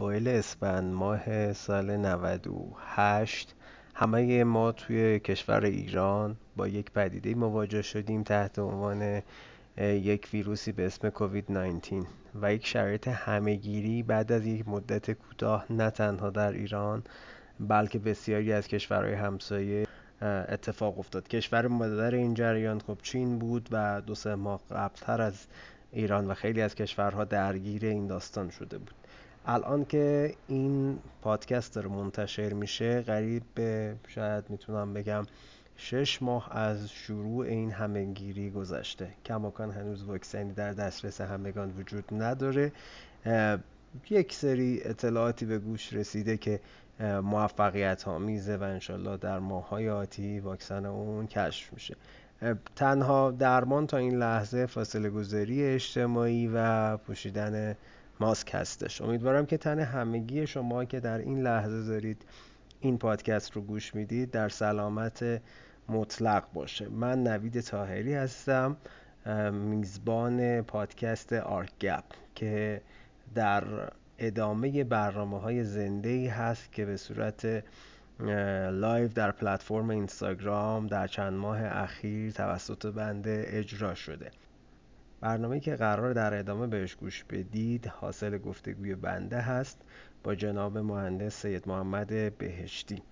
اوایل اسفند ماه سال 98 همه ما توی کشور ایران با یک پدیده مواجه شدیم تحت عنوان یک ویروسی به اسم کووید 19 و یک شرایط همهگیری بعد از یک مدت کوتاه نه تنها در ایران بلکه بسیاری از کشورهای همسایه اتفاق افتاد. کشور مادر این جریان خب چین بود و دو سه ماه قبلتر از ایران و خیلی از کشورها درگیر این داستان شده بود. الان که این پادکست داره منتشر میشه قریب به شاید می‌تونم بگم شش ماه از شروع این همهگیری گذشته. کماکان هنوز واکسنی در دسترس همگان وجود نداره. یک سری اطلاعاتی به گوش رسیده که موفقیت آمیزه و انشالله در ماهای آتی واکسن اون کشف میشه. تنها درمان تا این لحظه فاصله گذاری اجتماعی و پوشیدن ماسک هستش امیدوارم که تن همگی شما که در این لحظه دارید این پادکست رو گوش می‌دید در سلامت مطلق باشه. من نوید تاهری هستم میزبان پادکست آرک گپ که در ادامه برنامه های زنده ای هست که به صورت لایو در پلتفرم اینستاگرام در چند ماه اخیر توسط بنده اجرا شده. برنامه‌ای که قراره در ادامه بهش گوش بدید حاصل گفتگوی بنده هست با جناب مهندس سید محمد بهشتی.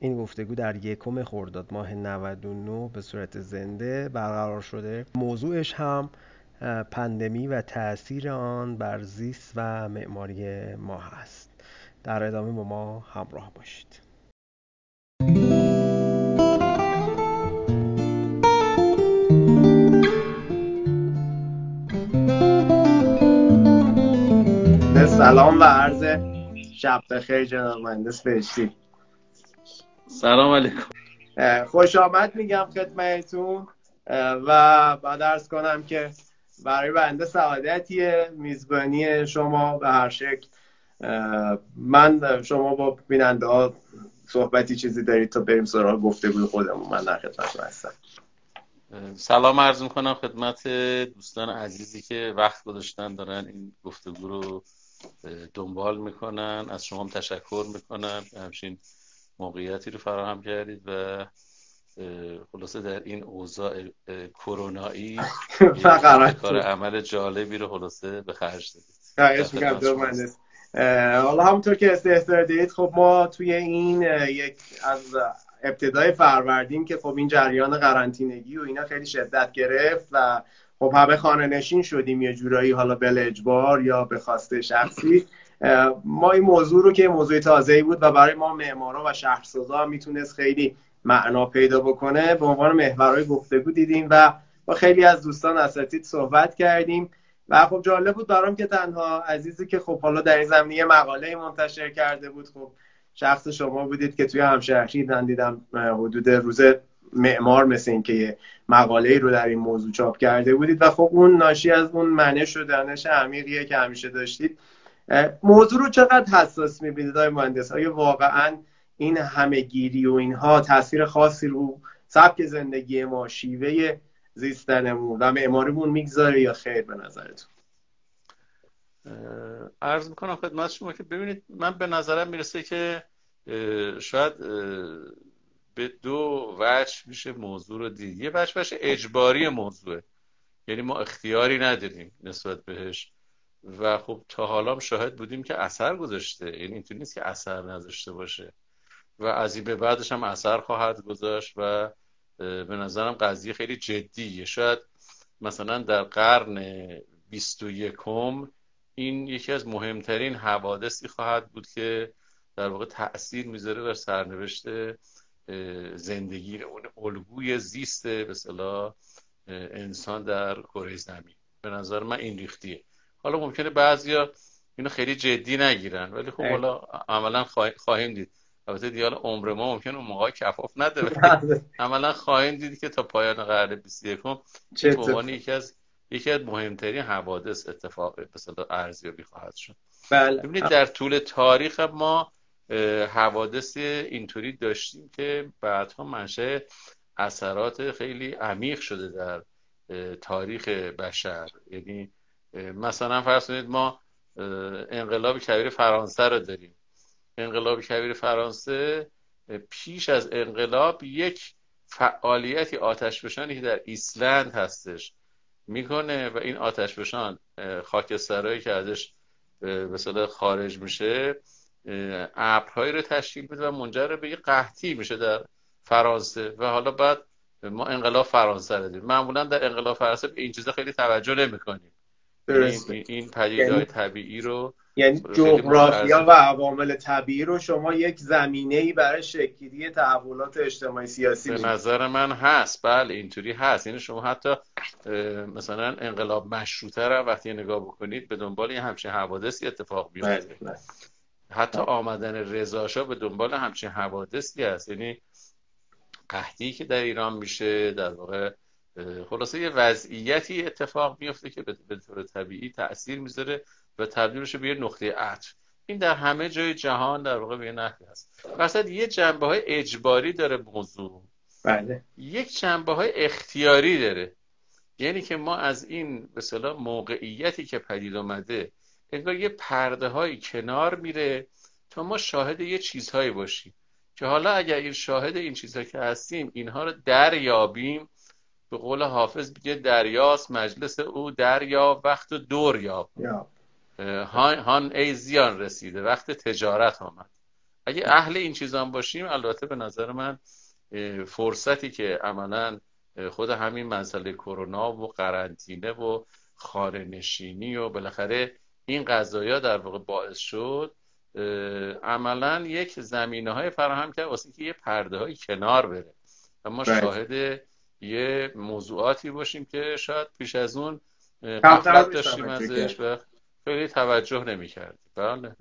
این گفتگو در یکم خرداد ماه 99 به صورت زنده برقرار شده. موضوعش هم پاندمی و تاثیر آن بر زیست و معماری ما هست. در ادامه با ما همراه باشید. سلام و عرض شب بخیر جناب مهندس بهشتی. سلام علیکم. خوش آمد میگم خدمتتون. و بعد ارز کنم که برای بنده سعادتیه میزبانی شما به هر شکل. من شما با بیننده ها صحبتی چیزی دارید تا بریم سراغ گفتگوی خودمون. من در خدمت هستم. سلام عرض می‌کنم خدمت دوستان عزیزی که وقت گذاشتن دارن این گفتگو رو دنبال می‌کنن از شما هم تشکر می‌کنم. همچین موقعیتی رو فراهم کردید و خلاصه در این اوضاع کرونایی کار عمل جالبی رو خلاصه به خرج دادید. حالا همونطور که استحضار دید خب ما توی این یک از ابتدای فروردین که خب این جریان قرنطینگی و اینا خیلی شدت گرفت و خب همه خانه نشین شدیم یه جورایی حالا بل اجبار یا به خواسته شخصی. ما این موضوع رو که موضوع تازه‌ای بود و برای ما معمارا و شهرسازا می‌تونست خیلی معنا پیدا بکنه به عنوان محورهای گفتگو دیدیم و با خیلی از دوستان اساتید صحبت کردیم. و خب جالب بود برام که تنها عزیزی که خب حالا در این زمینه مقاله منتشر کرده بود خب شخص شما بودید که توی همشهری دیدم حدود روز معمار مثل این که یه مقاله ای رو در این موضوع چاپ کرده بودید و خب اون ناشی از اون منش و دانش عمیقیه که همیشه داشتید. موضوع رو چقدر حساس می‌بینید آقای مهندس؟ آیا واقعا این همه گیری و اینها تاثیر خاصی رو سبک زندگی ما شیوه زیستنمون و معماریمون می‌گذاره یا خیر به نظرتون؟ عرض می‌کنم خدمت شما که ببینید من به نظرم می‌رسه که شاید به دو وجه میشه موضوع رو دید. یه وجه وجه اجباری موضوعه. یعنی ما اختیاری نداریم نسبت بهش. و خب تا حالا شاهد بودیم که اثر گذاشته. یعنی اینطور نیست که اثر نذاشته باشه. و از این به بعدش هم اثر خواهد گذاشت و به نظرم قضیه خیلی جدیه. شاید مثلا در قرن بیست و یکم این یکی از مهمترین حوادثی خواهد بود که در واقع تاثیر می‌ذاره بر سرنوشت زندگی اون الگوی زیست به انسان در کره زمین. به نظر من این ریختیه. حالا ممکنه بعضیا اینو خیلی جدی نگیرن ولی خب حالا عملا خواهیم دید. البته دیگه عمر ما ممکنه اون موقع کفاف نده. عملا خواهیم دید که تا پایان قرن 21 به عنوان یکی از یکی از مهمترین حوادث اتفاق به ارزیابی خواهد شد. بله. ببینید در طول تاریخ ما حوادث اینطوری داشتیم که بعدها منشأ اثرات خیلی عمیق شده در تاریخ بشر. یعنی مثلا فرض کنید ما انقلاب کبیر فرانسه رو داریم. انقلاب کبیر فرانسه پیش از انقلاب یک فعالیتی آتشفشانی که در ایسلند هستش می‌کنه و این آتشفشان خاکسترهایی که ازش به خارج میشه ابرهایی رو تشکیل میده و منجر به یه قحطی میشه در فرانسه. و حالا بعد ما انقلاب فرانسه رو داریم. معمولا در انقلاب فرانسه به این چیزا خیلی توجه نمی‌کنیم. این, این پدیده یعنی طبیعی رو یعنی جغرافیا و عوامل طبیعی رو شما یک زمینه ای برای شکلی تحولات اجتماعی سیاسی به نظر من هست. بله اینطوری هست. یعنی شما حتی مثلا انقلاب مشروطه رو وقتی نگاه بکنید به دنبال یه همچین حوادثی اتفاق بیفته بله، بله. حتی آمدن رضاشاه به دنبال همچین حوادثی هست. یعنی قحطی که در ایران میشه در واقع خلاصه یه وضعیتی اتفاق میفته که به طور طبیعی تاثیر می‌ذاره و تبدیل بشه به یه نقطه عطف. این در همه جای جهان در واقع به یه نحوی هست. فرصت یه جنبه های اجباری داره موضوع. بله. یک جنبه های اختیاری داره. یعنی که ما از این به موقعیتی که پدید اومده انگار یه پرده های کنار میره تا ما شاهد یه چیزهایی باشیم. که حالا اگر این شاهد این چیزها که هستیم اینها رو دریابیم به قول حافظ بگه دریاست مجلس او دریا وقت دور یاب. هان ای زیان رسیده وقت تجارت آمد. اگه اهل این چیزان باشیم البته به نظر من فرصتی که عملا خود همین مسئله کرونا و قرنطینه و خانه نشینی و بالاخره این قضایا در واقع باعث شد عملا یک زمینه های فراهم کرد واسه که یه پرده های کنار بره. و ما شاهد یه موضوعاتی باشیم که شاید پیش از اون قفلت داشتیم ازش و خیلی توجه نمی کردیم بله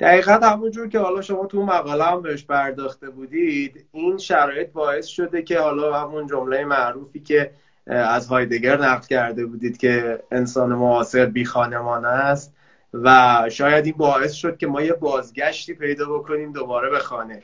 دقیقا همونجور که حالا شما تو مقاله هم بهش پرداخته بودید این شرایط باعث شده که حالا همون جمله معروفی که از هایدگر نقل کرده بودید که انسان معاصر بی خانمان است و شاید این باعث شد که ما یه بازگشتی پیدا بکنیم دوباره به خانه.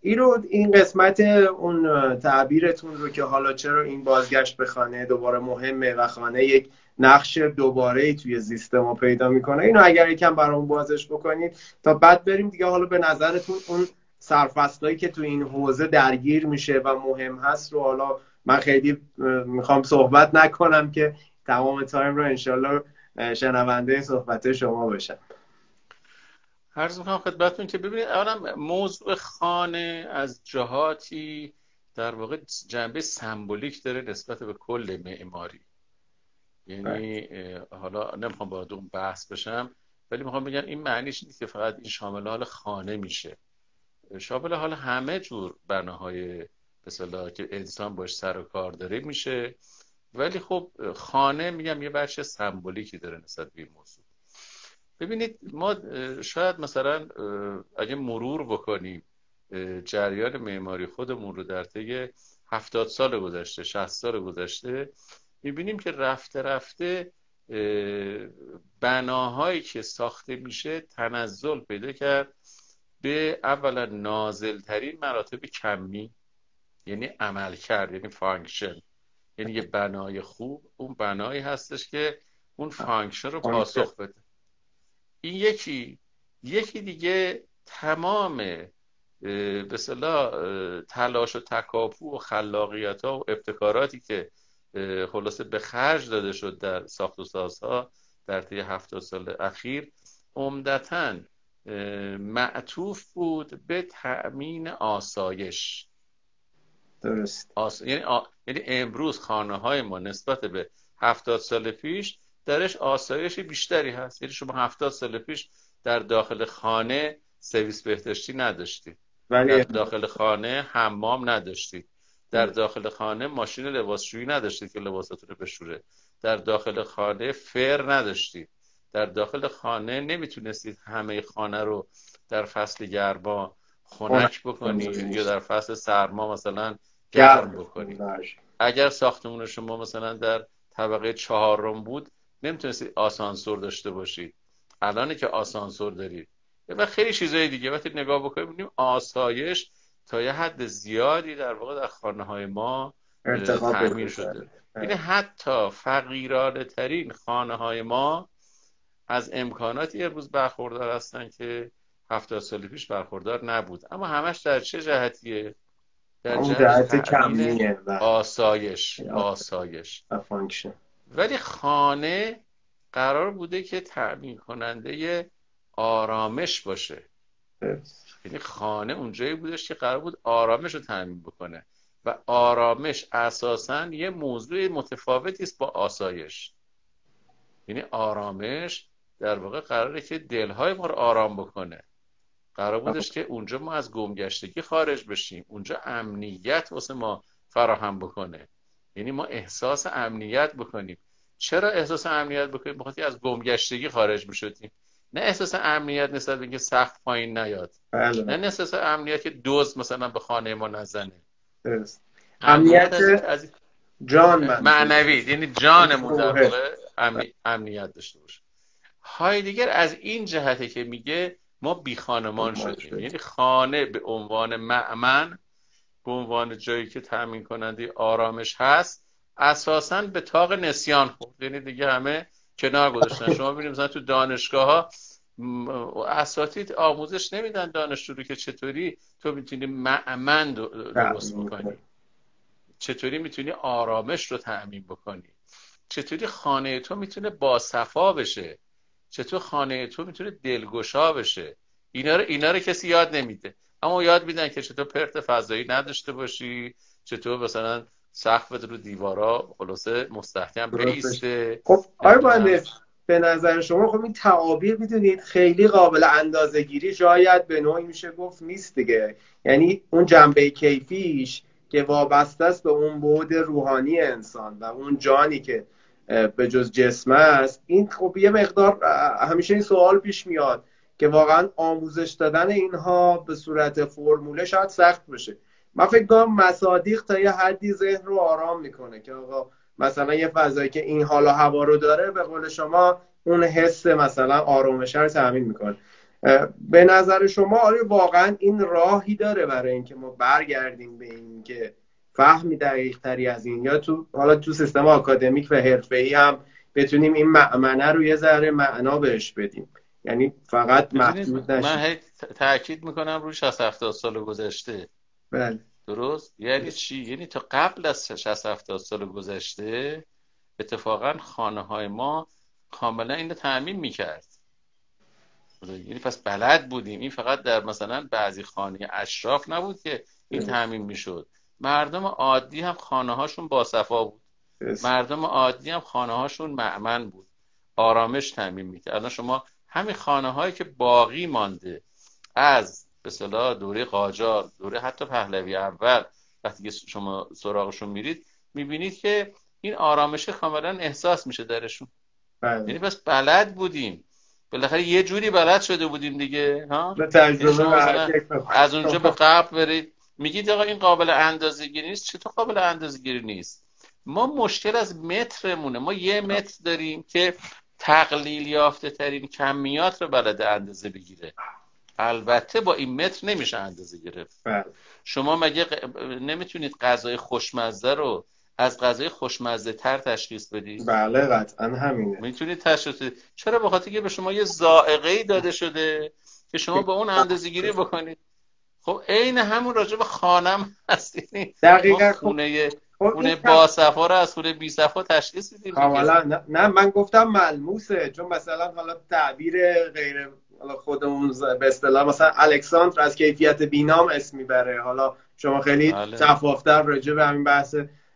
این این قسمت اون تعبیرتون رو که حالا چرا این بازگشت به خانه دوباره مهمه و خانه یک نقش دوباره ای توی زیست ما پیدا می‌کنه اینو اگر یکم برامون بازش بکنید تا بعد بریم دیگه. حالا به نظرتون اون سرفصلایی که تو این حوزه درگیر میشه و مهم هست رو حالا من خیلی می‌خوام صحبت نکنم که تمام تایم رو انشالله شنونده صحبت شما باشم. عرض می‌کنم خدمتتون که ببینید اولا موضوع خانه از جهاتی در واقع جنبه سمبولیک داره نسبت به کل معماری. یعنی بله. حالا نمی‌خوام با اون بحث بشم ولی می‌خوام بگم این معنیش نیست که فقط این شامل حال خانه میشه. شامل حال همه جور بناهای به که انسان باش سر و کار داره میشه. ولی خب خانه میگم یه بچه سمبولیکی داره نسبت به این موضوع. ببینید ما شاید مثلا اگه مرور بکنیم جریان معماری خودمون رو در طی هفتاد سال گذشته 60 سال گذشته می‌بینیم که رفته رفته بناهایی که ساخته میشه تنزل پیدا کرد به اولا نازلترین مراتب کمی یعنی عملکرد یعنی function. یعنی یه بنای خوب اون بنایی هستش که اون function رو پاسخ بده. این یکی یکی دیگه تمام به تلاش و تکاپو و خلاقیت ها و ابتکاراتی که خلاصه به خرج داده شد در ساخت و سازها در طی هفتاد سال اخیر عمدتا معطوف بود به تأمین آسایش. درست. یعنی, یعنی امروز خانه های ما نسبت به هفتاد سال پیش درش آسایش بیشتری هست. یعنی شما هفتاد سال پیش در داخل خانه سرویس بهداشتی نداشتید. در داخل خانه حمام نداشتید. در داخل خانه ماشین لباسشویی نداشتید که لباساتون رو بشوره. در داخل خانه فر نداشتید. در داخل خانه نمی‌تونستید همه خانه رو در فصل گرما خنک بکنید. یا در فصل سرما مثلا گرم بکنید اگر ساختمون شما مثلا در طبقه چهارم بود نمی‌تونستید آسانسور داشته باشید الان که آسانسور دارید و خیلی چیزهای دیگه. وقتی نگاه بکنیم ببینیم آسایش تا یه حد زیادی در واقع در خانه های ما تعمیر شده. یعنی حتی فقیرانه ترین خانه های ما از امکاناتی امروز برخوردار هستن که هفتاد سال پیش برخوردار نبود. اما همش در چه جهتیه؟ در جهت کمیه آسایش آسایش. ولی خانه قرار بوده که تأمین کننده آرامش باشه. یعنی خانه اونجایی بودش که قرار بود آرامش رو تأمین بکنه. و آرامش اساسا یه موضوع متفاوتی است با آسایش. یعنی آرامش در واقع قراره که دلهای ما رو آرام بکنه. قرار بودش که اونجا ما از گمگشتگی خارج بشیم. اونجا امنیت واسه ما فراهم بکنه. یعنی ما احساس امنیت بکنیم. چرا احساس امنیت بکنیم؟ بخاطر از گمگشتگی خارج می‌شدیم. نه احساس امنیت نسبت به اینکه سخت پایین نیاد. بله. نه احساس امنیت که دوز مثلا به خانه ما نزنه. امنیت از جان معنوی. یعنی جانمون در واقع امنیت داشته باشه. هایدگر از این جهته که میگه ما بی خانمان شدیم. یعنی خانه به عنوان معمن به عنوان جایی که تأمین کننده آرامش هست اساسا به تاق نسیان خورد. یعنی دیگه همه کنار گذاشتن. شما ببینید مثلا تو دانشگاه ها اساتید آموزش نمیدن دانشجو رو که چطوری تو می‌تونی معمن درست بکنی. چطوری می‌تونی آرامش رو تأمین بکنی. چطوری خانه تو می‌تونه باصفا بشه. چطور خانه تو می‌تونه دلگشا بشه؟ اینا رو اینا رو کسی یاد نمیده. اما یاد میدن که چطور پرت فضایی نداشته باشی چطور مثلا سقفت رو دیوارا خلاصه مستحکم بیسته. خب آیا به نظر شما خب این تعابیر می‌دونید خیلی قابل اندازه گیری شاید به نوعی میشه گفت نیست دیگه. یعنی اون جنبه کیفیش که وابسته است به اون بعد روحانی انسان و اون جانی که به جز جسم است. این خب یه مقدار همیشه این سوال پیش میاد که واقعا آموزش دادن اینها به صورت فرموله شاید سخت بشه من فکر کنم مصادیق تا یه حدی ذهن رو آرام می‌کنه که آقا مثلا یه فضایی که این حالا هوا رو داره به قول شما اون حس مثلا آرامش رو تامین می‌کنه. به نظر شما آیا واقعا این راهی داره برای اینکه ما برگردیم به این که فهمی دقیق تری از این. یا تو حالا تو سیستم آکادمیک و حرفه‌ای هم بتونیم این معمنه رو یه ذره معنا بهش بدیم. یعنی فقط محدود نشیم. من تاکید می‌کنم روی 60 70 سال گذشته. بله. درست؟ یعنی چی؟ یعنی تا قبل از 60 70 سال گذشته اتفاقا خانه های ما کاملا اینو تعمین می‌کرد. یعنی پس بلد بودیم. این فقط در مثلا بعضی خانه اشراف نبود که این تعمین می‌شد. مردم عادی هم خانه هاشون باصفا بود. مردم عادی هم خانه هاشون معمن بود. آرامش تعمین می‌کرد. الان شما همین خانه هایی که باقی مانده از به صلاح دوره قاجار دوره حتی پهلوی اول وقتی که شما سراغشون میرید می‌بینید که این آرامش کاملا احساس میشه درشون. بله. یعنی پس بلد بودیم. بالاخره یه جوری بلد شده بودیم دیگه ها؟ از اونجا به قبل برید. میگید آقا این قابل اندازه گیری نیست چطور قابل اندازه گیری نیست؟ ما مشکل از مترمونه. ما یه متر داریم که تقلیل یافته ترین کمیات رو بلده اندازه بگیره. البته با این متر نمیشه اندازه گرفت. بله. شما مگه نمی‌تونید غذای خوشمزه رو از غذای خوشمزه تر تشخیص بدید؟ بله قطعا همینه. می‌تونید تشخیص بدید. چرا؟ بخاطر که به شما یه زائقه ای داده شده که شما با اون اندازه گیری بکنید. خب عین همون راجع به خانم هست دقیقاً. خونه خب خونه با صفا رو از خونه بی صفا تشخیص میدیم کاملا. نه, نه من گفتم ملموسه چون مثلا حالا تعبیر غیر حالا خودمون به اصطلاح مثلا الکساندر از کیفیت بینام اسم می‌بره. حالا شما خیلی بله. شفافتر راجع به همین بحث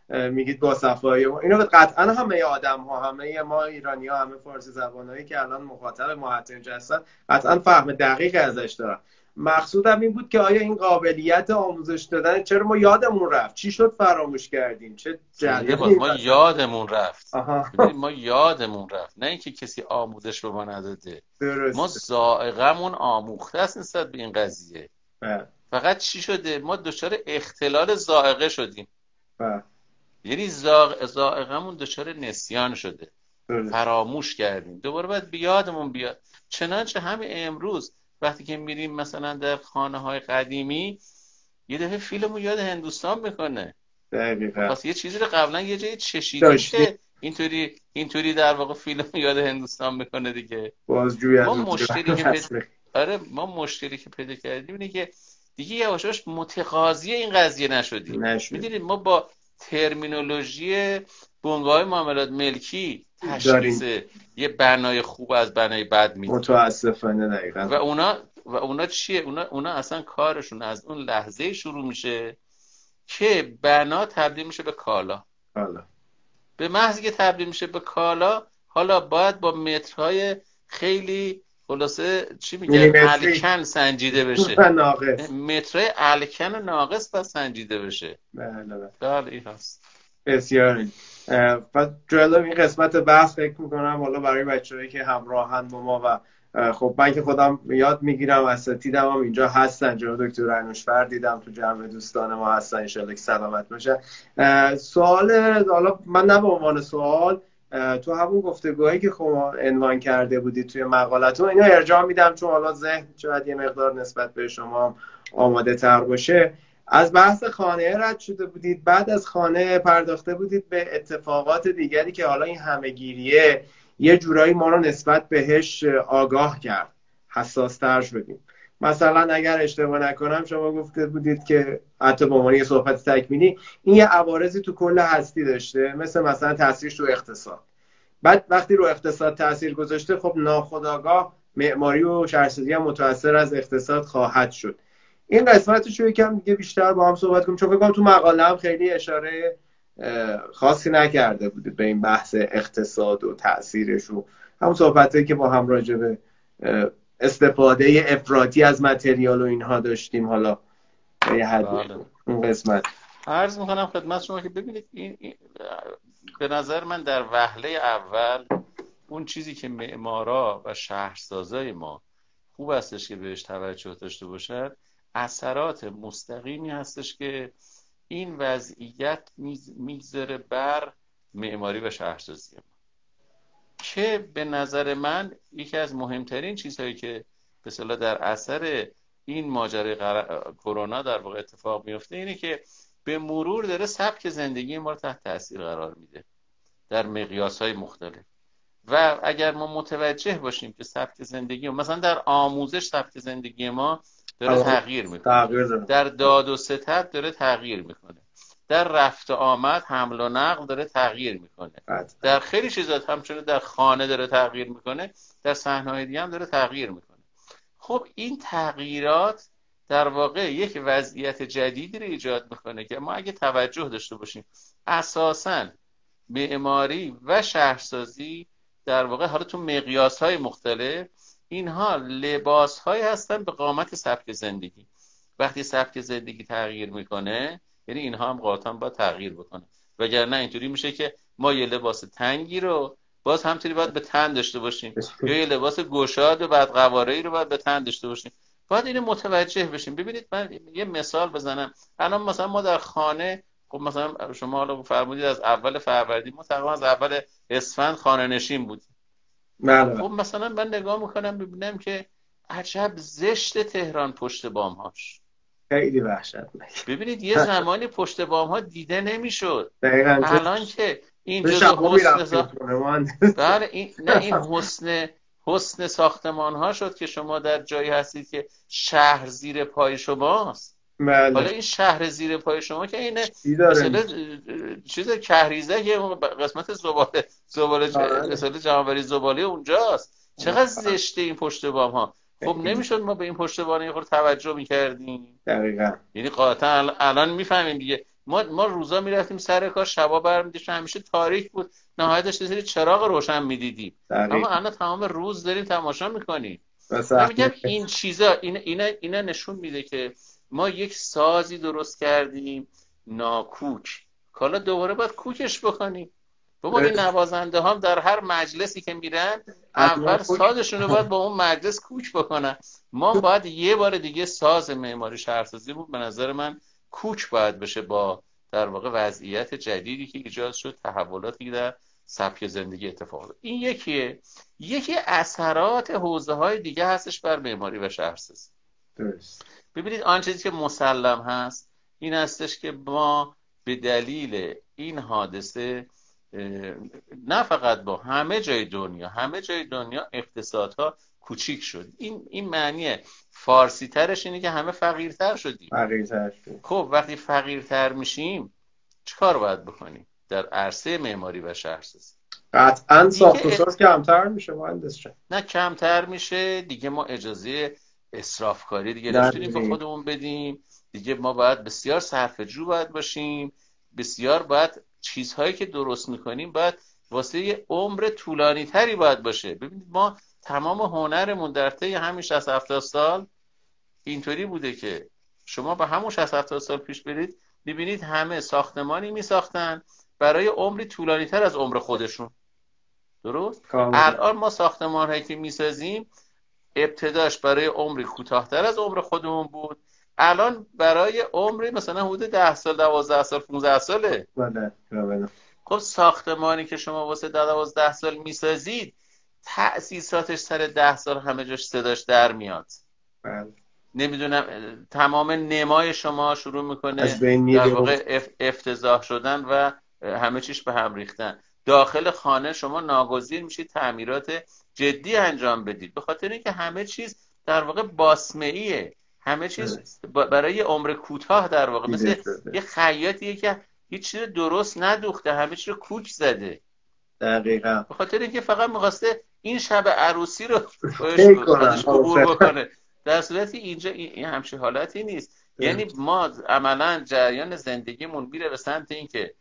میگید با صفایی. اینو قطعا همه آدم ها همه ما ایرانی ها همه فارسی زبانهایی که الان مخاطب ما هستن قطعا فهم دقیق ازش دارن. مقصودم این بود که آیا این قابلیت آموزش دادن چرا ما یادمون رفت؟ چی شد فراموش کردیم چه جریانی ما یادمون رفت. ما یادمون رفت. نه اینکه کسی آموزش به ما نداده. درسته. ما زائقمون آموخته است نسبت به این قضیه. بله. فقط چی شده؟ ما دچار اختلال زائقه شدیم. بله. یعنی زائقمون دچار نسیان شده. فراموش کردیم. دوباره باید بیادمون بیاد. چنانچه همین امروز وقتی که میریم مثلا در خانه های قدیمی یه دفعه فیلمو یاد هندوستان می‌کنه. دقیقا. یه چیزی رو قبلا یه جایی چشیدیم که اینطوری اینطوری در واقع فیلم یاد هندوستان می‌کنه دیگه. بازجویی ما مشکلی که پیدا آره ما مشکلی که پیدا کردیم اینه که دیگه یواشاش متقاضی این قضیه نشدیم. می‌دونید ما با ترمینولوژی بنگاه معاملات ملکی تشخیص یه بنای خوب از بنای بد میدیم. متاسفانه دقیقا. و اونا و اونا چیه؟ اونا اونا اصلا کارشون از اون لحظه شروع میشه که بنا تبدیل میشه به کالا. حالا. به محضی که تبدیل میشه به کالا حالا باید با مترهای خیلی خلاصه چی میگن؟ الکن سنجیده بشه. مترهای الکن ناقص باید سنجیده بشه. بله بله. بله این هست. بسیار. و جلو این قسمت بحث فکر می‌کنم حالا برای بچههایی که همراهند با ما و خب من که خودم یاد می‌گیرم اساتیدم هم اینجا هستن. جناب دکتر انوشفر دیدم تو جمع دوستان ما هستن. که سلامت باشه. سوال حالا من نه به عنوان سوال تو همون گفتگوهایی که خب عنوان کرده بودید توی مقالتون اینو ارجاع میدم چون حالا ذهن شاید یه مقدار نسبت به شما آماده تر باشه. از بحث خانه رد شده بودید بعد از خانه پرداخته بودید به اتفاقات دیگری که حالا این همهگیریه یه جورایی ما رو نسبت بهش آگاه کرد حساس تر شدیم. مثلا اگر اشتباه نکنم شما گفته بودید که حتی به عنوان یه صحبت تکمیلی این یه عوارضی تو کل هستی داشته مثل مثلا تاثیرش تو اقتصاد. بعد وقتی رو اقتصاد تاثیر گذاشته خب ناخداگاه معماری و شهرسازی هم متاثر از اقتصاد خواهد شد. این قسمتش رو یکم دیگه بیشتر با هم صحبت کنیم چون فکر کنم تو مقاله هم خیلی اشاره خاصی نکرده بوده به این بحث اقتصاد و تاثیرش و همون صحبته که با هم راجع به استفاده افراطی از متریال و اینها داشتیم حالا به حد بله. اون قسمت عرض می‌کنم خدمت شما که ببینید این, این به نظر من در وهله اول اون چیزی که معمارا و شهرسازای ما خوب هستش که بهش توجه داشته باشد اثرات مستقیمی هستش که این وضعیت میگذره بر معماری و شهرسازی ما. که به نظر من یکی از مهمترین چیزهایی که به در اثر این ماجرای کرونا در واقع اتفاق میفته اینه که به مرور داره سبک زندگی ما رو تحت تاثیر قرار میده در مقیاس های مختلف. و اگر ما متوجه باشیم که سبک زندگی مثلا در آموزش سبک زندگی ما داره تغییر می‌کنه. در داد و ستت داره تغییر می‌کنه. در رفت آمد حمل و نقل داره تغییر می‌کنه. در خیلی چیزات همچنین در خانه داره تغییر می‌کنه در صحنه دیگه هم داره تغییر می‌کنه. خب این تغییرات در واقع یک وضعیت جدیدی رو ایجاد می‌کنه که ما اگه توجه داشته باشیم اساسا معماری و شهرسازی در واقع حالا تو مقیاس های مختلف اینها لباس های هستن به قامت سبک زندگی. وقتی سبک زندگی تغییر می‌کنه یعنی اینها هم قاطعا با تغییر بکنه وگرنه اینطوری میشه که ما یه لباس تنگی رو باز همطوری باید به تن داشته باشیم. یا یه لباس گشاد و بعد قواره رو باید به تن داشته باشیم. باید اینو متوجه بشیم. ببینید من یه مثال بزنم. الان مثلا ما در خانه خب مثلا شما حالا فرمودید از اول فروردین ما تقریبا از اول اسفند خانه نشین بودیم. بله. خب مثلا من نگاه می‌کنم ببینم که عجب زشت تهران پشت بام هاش خیلی وحشت ببینید یه زمانی پشت بام ها دیده نمی‌شد. الان که این جزو حسن بله این نه این حسن حسن ساختمان ها شد که شما در جایی هستید که شهر زیر پای شماست بله. حالا این شهر زیر پای شما که اینه مثلا چیز کهریزه که قسمت زباله زباله آره. مثلا جمعوری زباله اونجاست. چقدر زشته این پشت بام ها؟ خب نمی‌شد ما به این پشت بام یه توجه می‌کردیم. دقیقا. یعنی قاطعا الان می‌فهمیم دیگه. ما ما روزا می‌رفتیم سر کار شبا برمیداشتیم. همیشه تاریک بود. نهایتش یه چراغ روشن می‌دیدیم. اما الان تمام روز داریم تماشا می‌کنیم. میگم این چیزا اینا, اینا, اینا نشون میده که ما یک سازی درست کردیم ناکوک. حالا دوباره باید کوکش بکنیم. بابا این نوازنده هم در هر مجلسی که میرن اول سازشون رو باید با اون مجلس کوک بکنن. ما باید یه بار دیگه ساز معماری شهرسازی بود به نظر من کوک باید بشه با در واقع وضعیت جدیدی که ایجاد شد تحولاتی در سبک زندگی اتفاق این یکیه. یکی اثرات حوزه های دیگه هستش بر معماری و شهرسازی. درست. ببینید آن چیزی که مسلم هست این هستش که ما به دلیل این حادثه نه فقط با همه جای دنیا همه جای دنیا اقتصادها کوچیک شد. این این معنی فارسی ترش اینه که همه فقیرتر شدیم. فقیرتر شد خب وقتی فقیرتر میشیم چیکار باید بکنیم؟ در عرصه معماری و شهرسازی قطعا ساخت و ساز کمتر میشه مهندس نه کمتر میشه. دیگه ما اجازه اصرافکاری دیگه نمی‌تونیم به. خودمون بدیم. دیگه ما باید بسیار صرفه‌جو باید باشیم. بسیار باید چیزهایی که درست می‌کنیم باید واسه یه عمر طولانی تری باید باشه. ببینید ما تمام هنرمون در طی همین 60 70 سال اینطوری بوده که شما با همون 60 70 سال پیش برید می‌بینید همه ساختمانی میساختن برای عمری طولانی تر از عمر خودشون. درست. الان ما ساختمان هایی که می‌سازیم ابتداش برای عمری کوتاهتر از عمر خودمون بود. الان برای عمری مثلا حدود 10 سال 12 سال 15 ساله. بله کاملا. خب ساختمانی که شما واسه 12 سال می‌سازید تأسیساتش سر 10 سال همه جاش صداش در میاد. بله. نمی‌دونم تمام نمای شما شروع می‌کنه از بین در واقع اف- افتضاح شدن و همه چیش به هم ریختن. داخل خانه شما ناگزیر میشید تعمیرات جدی انجام بدید. به خاطر اینکه همه چیز در واقع باسمعیه همه چیز با- برای عمر کوتاه در واقع. مثل. یه خیاطیه که هیچ چیز درست ندوخته. همه چیز رو کوک زده. دقیقا. به خاطر اینکه فقط می‌خواسته این شب عروسی رو. ازش عبور. بکنه. در صورتی اینجا این این همچین حالتی نیست. یعنی ما عملا جریان زندگیمون میره به سمت اینکه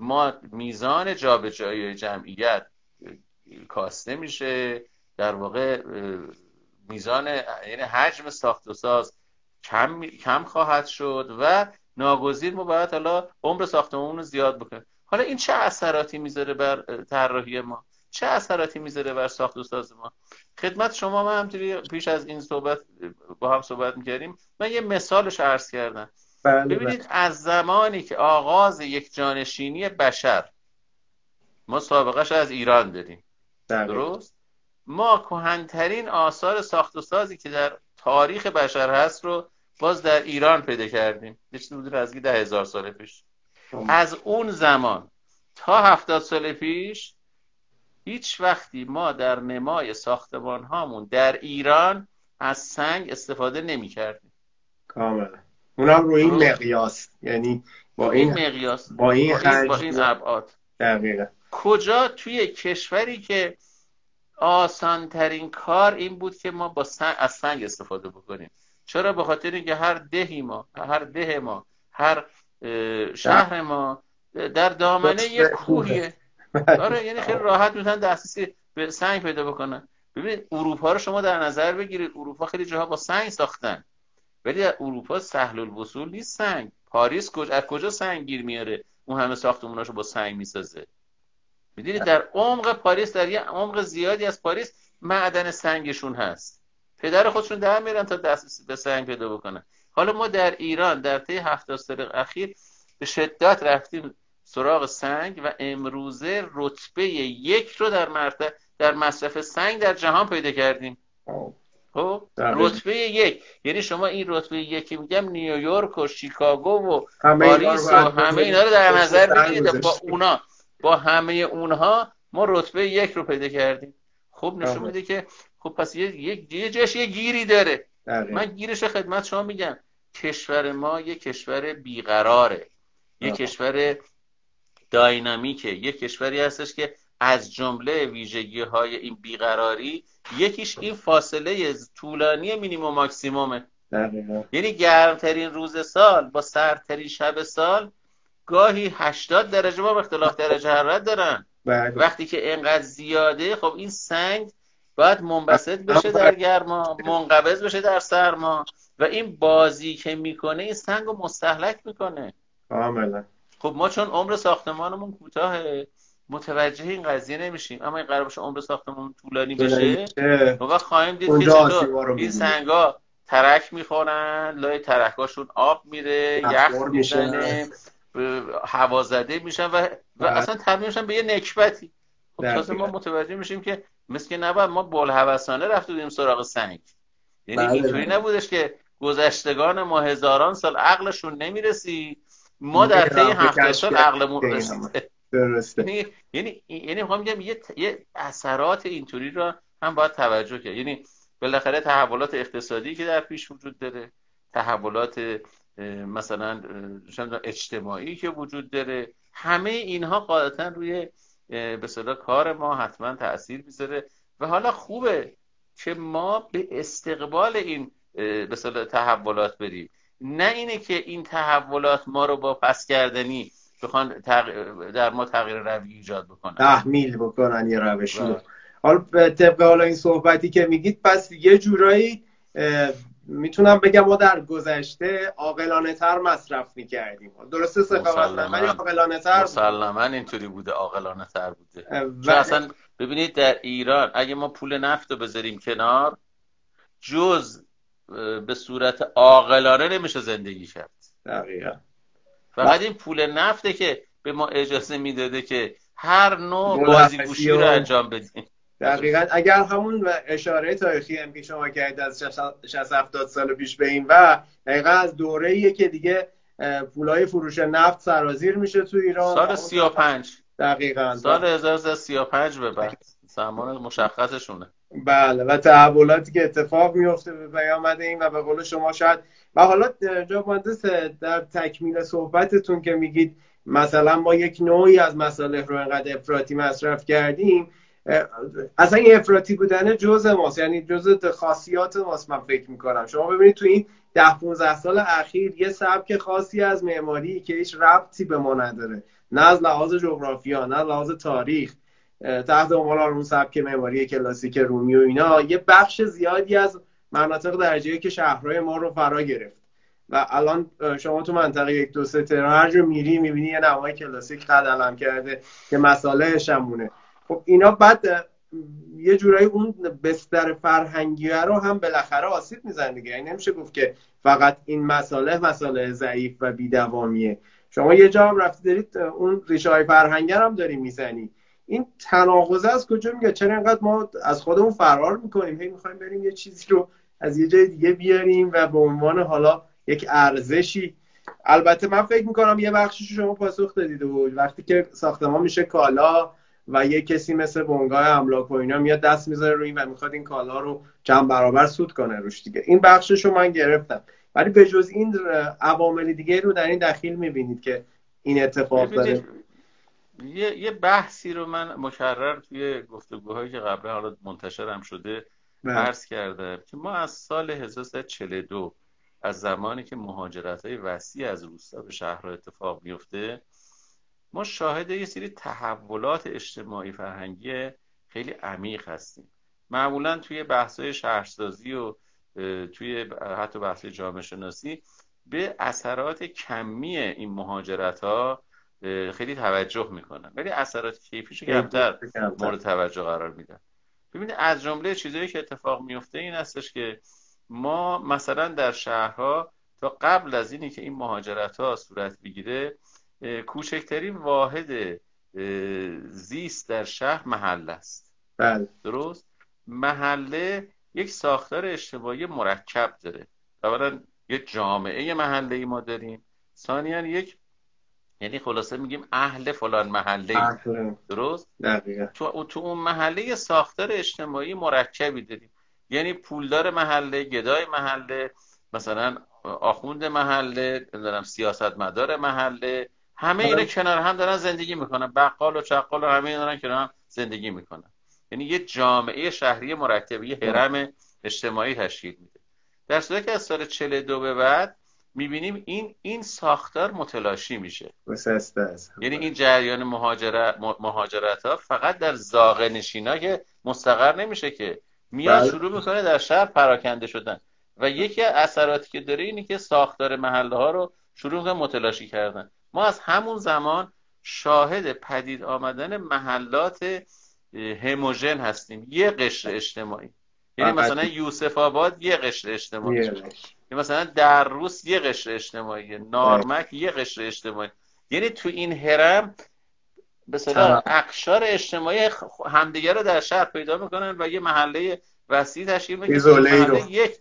ما میزان جابجایی جمعیت کاسته میشه. در واقع میزان یعنی حجم ساخت و ساز کم, کم خواهد شد و ناگزیر ما باید حالا عمر ساختمون رو زیاد بکنیم. حالا این چه اثراتی می‌ذاره بر طراحی ما؟ چه اثراتی می‌ذاره بر ساخت و ساز ما؟ خدمت شما من همطوری پیش از این صحبت با هم صحبت می‌کردیم. من یه مثالش عرض کردم. بله بله. ببینید از زمانی که آغاز یک جانشینی بشر ما سابقش از ایران داریم. درست؟ ما کهنترین آثار ساخت و سازی که در تاریخ بشر هست رو باز در ایران پیدا کردیم. یه چیزی حدود از ده هزار سال پیش. از اون زمان تا هفتاد سال پیش هیچ وقتی ما در نمای ساختمان هامون در ایران از سنگ استفاده نمی کردیم کاملا. اونم رو این. مقیاس. یعنی با این این مقیاس. با این با این, ابعاد. دقیقا. کجا توی کشوری که آسانترین کار این بود که ما با سنگ از سنگ استفاده بکنیم؟ چرا به خاطر اینکه هر دهی ما هر ده ما هر شهر ما در دامنه به کوهیه. آره یعنی خیلی راحت می‌تونن دسترسی به سنگ پیدا بکنن. ببینید اروپا رو شما در نظر بگیرید. اروپا خیلی جاها با سنگ ساختن. ولی در اروپا سهل الوصول نیست سنگ. پاریس کجا از کجا سنگ گیر میاره؟ اون همه ساختموناشو با سنگ می‌سازه. می‌دونید در عمق پاریس در یه عمق زیادی از پاریس معدن سنگشون هست. پدر خودشون در میرن تا دسترسی به سنگ پیدا بکنن. حالا ما در ایران در طی هفتاد سال اخیر به شدت رفتیم سراغ سنگ و امروزه رتبه یک رو در مرتبه در مصرف سنگ در جهان پیدا کردیم. خب دقیقاً. رتبه یک یعنی شما این رتبه یکی میگم نیویورک و شیکاگو و پاریس و همه اینا رو. در نظر بگیرید با. اونا با همه اونها ما رتبه یک رو پیدا کردیم خب نشون آها. میده که خب پس یه یه یه جاش یه گیری داره دقیقاً. من گیرش خدمت شما میگم کشور ما یه کشور بیقراره یه. کشور داینامیکه یه کشوری هستش که از جمله ویژگی های این بیقراری یکیش این فاصله طولانی مینیموم ماکسیمومه. دقیقاً. یعنی گرمترین روز سال با سردترین شب سال گاهی 80 درجه با اختلاف درجه حرارت دارن. بله. وقتی که اینقدر زیاده خب این سنگ باید منبسط بشه در گرما منقبض بشه در سرما و این بازی که می‌کنه این سنگ رو مستحلک می‌کنه. کاملا. خب ما چون عمر ساختمانمون کوتاهه متوجه این قضیه نمیشیم اما این قرار باشه عمر ساختمانمون طولانی بشه. اون وقت خواهیم دید که چطور این. سنگا ترک می‌خورن لای ترکاشون آب میره یخ. می‌زنه هوا زده میشن و, و بله. اصلا تبدیل میشن به یه نکبتی خب. تازه ما متوجه میشیم که مثل که نباید ما بلحوثانه رفته بودیم سراغ سنگ یعنی بله، اینطوری بله. نبودش که گذشتگان ما هزاران سال عقلشون نمی‌رسید ما در طی کشف سال عقلمون این همه. رسید درسته. یعنی یعنی یعنی می‌خوام بگم یه یه اثرات اینطوری را هم باید توجه کرد. یعنی بالاخره تحولات اقتصادی که در پیش وجود داره تحولات مثلا اجتماعی که وجود داره همه اینها قاعدتا روی به کار ما حتما تاثیر می‌ذاره. و حالا خوبه که ما به استقبال این به تحولات بریم. نه اینه که این تحولات ما رو با پس کردنی بخوان در ما تغییر روی ایجاد بکنن. تحمیل بکنن یه روش رو. بله. حالا طبق حالا این صحبتی که میگید پس یه جورایی می‌تونم بگم ما در گذشته عاقلانه تر مصرف می‌کردیم. درسته سخاوت ولی عاقلانه تر مسلما اینطوری بوده عاقلانه تر بوده و... اصلا ببینید در ایران اگه ما پول نفت رو بذاریم کنار جز به صورت عاقلانه نمیشه زندگی کرد. دقیقا. فقط این پول نفته که به ما اجازه می‌داده که هر نوع بازیگوشی رو انجام بدیم. دقیقا. اگر همون اشاره تاریخی هم که شما کردید از 60 70 سال پیش به این و دقیقا از دوره که دیگه پولای فروش نفت سرازیر میشه تو ایران. سال 35 دقیقا. سال 1335 به بعد. زمان مشخصشونه. بله و تحولاتی که اتفاق میفته به بیامده این و به قول شما شاید. و حالا جا مهندس در تکمیل صحبتتون که میگید مثلا ما یک نوعی از مساله رو انقدر افراطی مصرف کردیم اصلا این افراطی بودن جز ماست یعنی جز خاصیات ماست من فکر می‌کنم. شما ببینید تو این ده 15 سال اخیر یه سبک خاصی از معماری که هیچ ربطی به ما نداره. نه از لحاظ جغرافیا نه لحاظ تاریخ. تحت عنوان اون سبک معماری کلاسیک رومی و اینا یه بخش زیادی از مناطق درجه که شهرهای ما رو فرا گرفت. و الان شما تو منطقه یک دو سه تهران هر جور میری می‌بینی یه نمای کلاسیک قد علم کرده که مساله شمونه. خب اینا بعد یه جورایی اون بستر فرهنگی رو هم بالاخره آسیب میزن دیگه. یعنی نمیشه گفت که فقط این مساله مساله ضعیف و بیدوامیه. شما یه جا هم رفتی دارید اون ریشه های فرهنگی هم داری می‌زنی. این تناقض از کجا میگه چرا اینقدر ما از خودمون فرار می‌کنیم؟ هی می‌خوایم بریم یه چیزی رو از یه جای دیگه بیاریم و به عنوان حالا یک ارزشی. البته من فکر می‌کنم یه بخشش شما پاسخ دادید و وقتی که ساختمان میشه کالا و یه کسی مثل بنگاه املاک و اینا میاد دست می‌ذاره روی این و می‌خواد این کالا رو چند برابر سود کنه روش دیگه. این بخشش رو من گرفتم. ولی به جز این عوامل دیگه رو در این دخیل می‌بینید که این اتفاق داره. یه،, یه بحثی رو من مکرر توی گفتگوهایی که قبلا حالا منتشر هم شده بله. عرض کردم که ما از سال 1342 از زمانی که مهاجرت های وسیع از روستا به شهرها اتفاق میفته ما شاهد یه سری تحولات اجتماعی فرهنگی خیلی عمیق هستیم معمولا توی بحث های شهرسازی و توی حتی بحث جامعه شناسی به اثرات کمی این مهاجرت ها خیلی توجه می‌کنن ولی اثرات کیفیشو کمتر مورد توجه قرار میدن ببینید از جمله چیزهایی که اتفاق میفته این هستش که ما مثلا در شهرها تا قبل از اینی که این مهاجرت ها صورت بگیره کوچکترین واحد زیست در شهر محله است. بله. درست؟ محله یک ساختار اجتماعی مرکب داره. اولا یک جامعه محله ای ما داریم. ثانیا یک یعنی خلاصه میگیم اهل فلان محله. درست؟ تو تو اون محله ساختار اجتماعی مرکبی داریم. یعنی پولدار محله گدای محله مثلا آخوند محله نمی‌دونم سیاستمدار محله. همه اینا کنار هم دارن زندگی می‌کنن. بقال و چقال و همه دارن کنار هم زندگی می‌کنن. یعنی یه جامعه شهری مرکب یه حرم اجتماعی تشکیل میده. در صورتی که از سال 42 به بعد می‌بینیم این این ساختار متلاشی میشه. یعنی این جریان مهاجرت مهاجرت ها فقط در زاغه نشینا که مستقر نمیشه که میاد بله. شروع می‌کنه در شهر پراکنده شدن. و یکی از اثراتی که داره اینه که ساختار محله ها رو شروع می‌کنه متلاشی کردن. ما از همون زمان شاهد پدید آمدن محلات هموژن هستیم. یه قشر اجتماعی. یعنی مثلا یوسف آباد یه قشر اجتماعی یعنی مثلا در روس یه قشر اجتماعی نارمک یه قشر اجتماعی. یعنی تو این هرم به اقشار اجتماعی همدیگه رو در شهر پیدا می‌کنن و یه محله وسیع تشکیل می‌کنن یک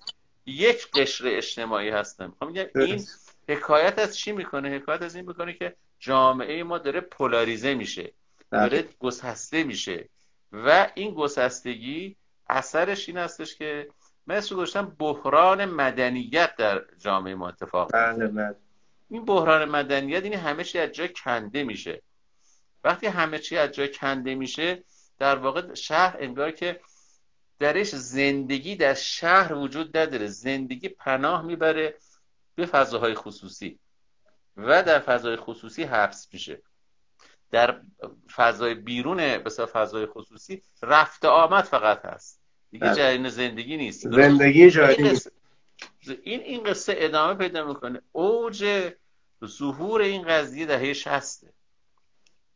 یک قشر اجتماعی هستن. میگم این حکایت از چی می‌کنه؟ حکایت از این می‌کنه که جامعه ما داره پولاریزه میشه داره گسسته میشه و این گسستگی اثرش این هستش که مثل گذاشتم بحران مدنیت در جامعه ما اتفاق بله بله. این بحران مدنیت این همه چی از جای کنده میشه. وقتی همه چی از جای کنده میشه در واقع شهر انگار که درش زندگی در شهر وجود نداره. زندگی پناه می‌بره به فضاهای خصوصی و در فضای خصوصی حبس میشه. در فضای بیرون بسیار فضای خصوصی رفت آمد فقط هست. دیگه بله. جریان زندگی نیست زندگی جایی این نیست. این, این قصه ادامه پیدا می‌کنه اوج ظهور این قضیه دهه شسته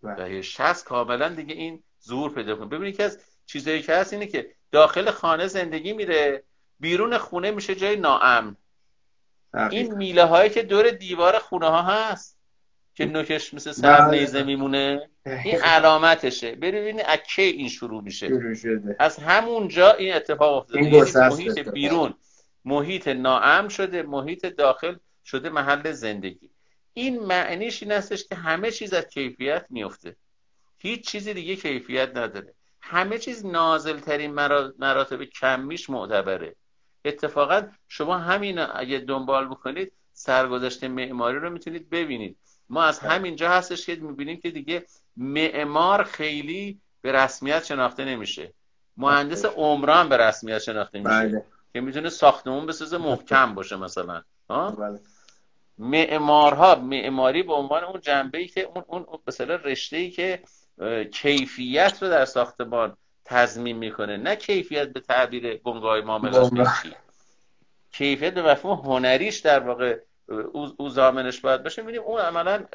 بله. دهه شست کاملا دیگه این ظهور پیدا کنه ببینید که از چیزایی که هست اینه که داخل خانه زندگی میره بیرون خونه میشه جای ناامن. این میله هایی که دور دیوار خونه ها هست که نوکش مثل سر بله. نیزه میمونه این علامتشه. ببینید از کی این شروع میشه. شروع شده. از همونجا این اتفاق افتاده. این یعنی محیط. بیرون محیط ناامن شده محیط داخل شده محل زندگی. این معنیش این هستش که همه چیز از کیفیت میفته. هیچ چیزی دیگه کیفیت نداره. همه چیز نازل ترین مراتب کمیش معتبره. اتفاقا شما همین اگه دنبال بکنید سرگذشت معماری رو می‌تونید ببینید. ما از همینجا هستش که می‌بینیم که دیگه معمار خیلی به رسمیت شناخته نمیشه. مهندس عمران به رسمیت شناخته میشه. بله. که می‌تونه ساختمون بسازه محکم باشه مثلا. ها؟ بله. معمارها معماری به عنوان اون جنبه ای که اون اون مثلا رشته ای که کیفیت رو در ساختمان تضمین می‌کنه. نه کیفیت به تعبیر بنگاه معاملات کیفیت به مفهوم هنریش در واقع او زامنش باید باشه می‌بینیم اون عملا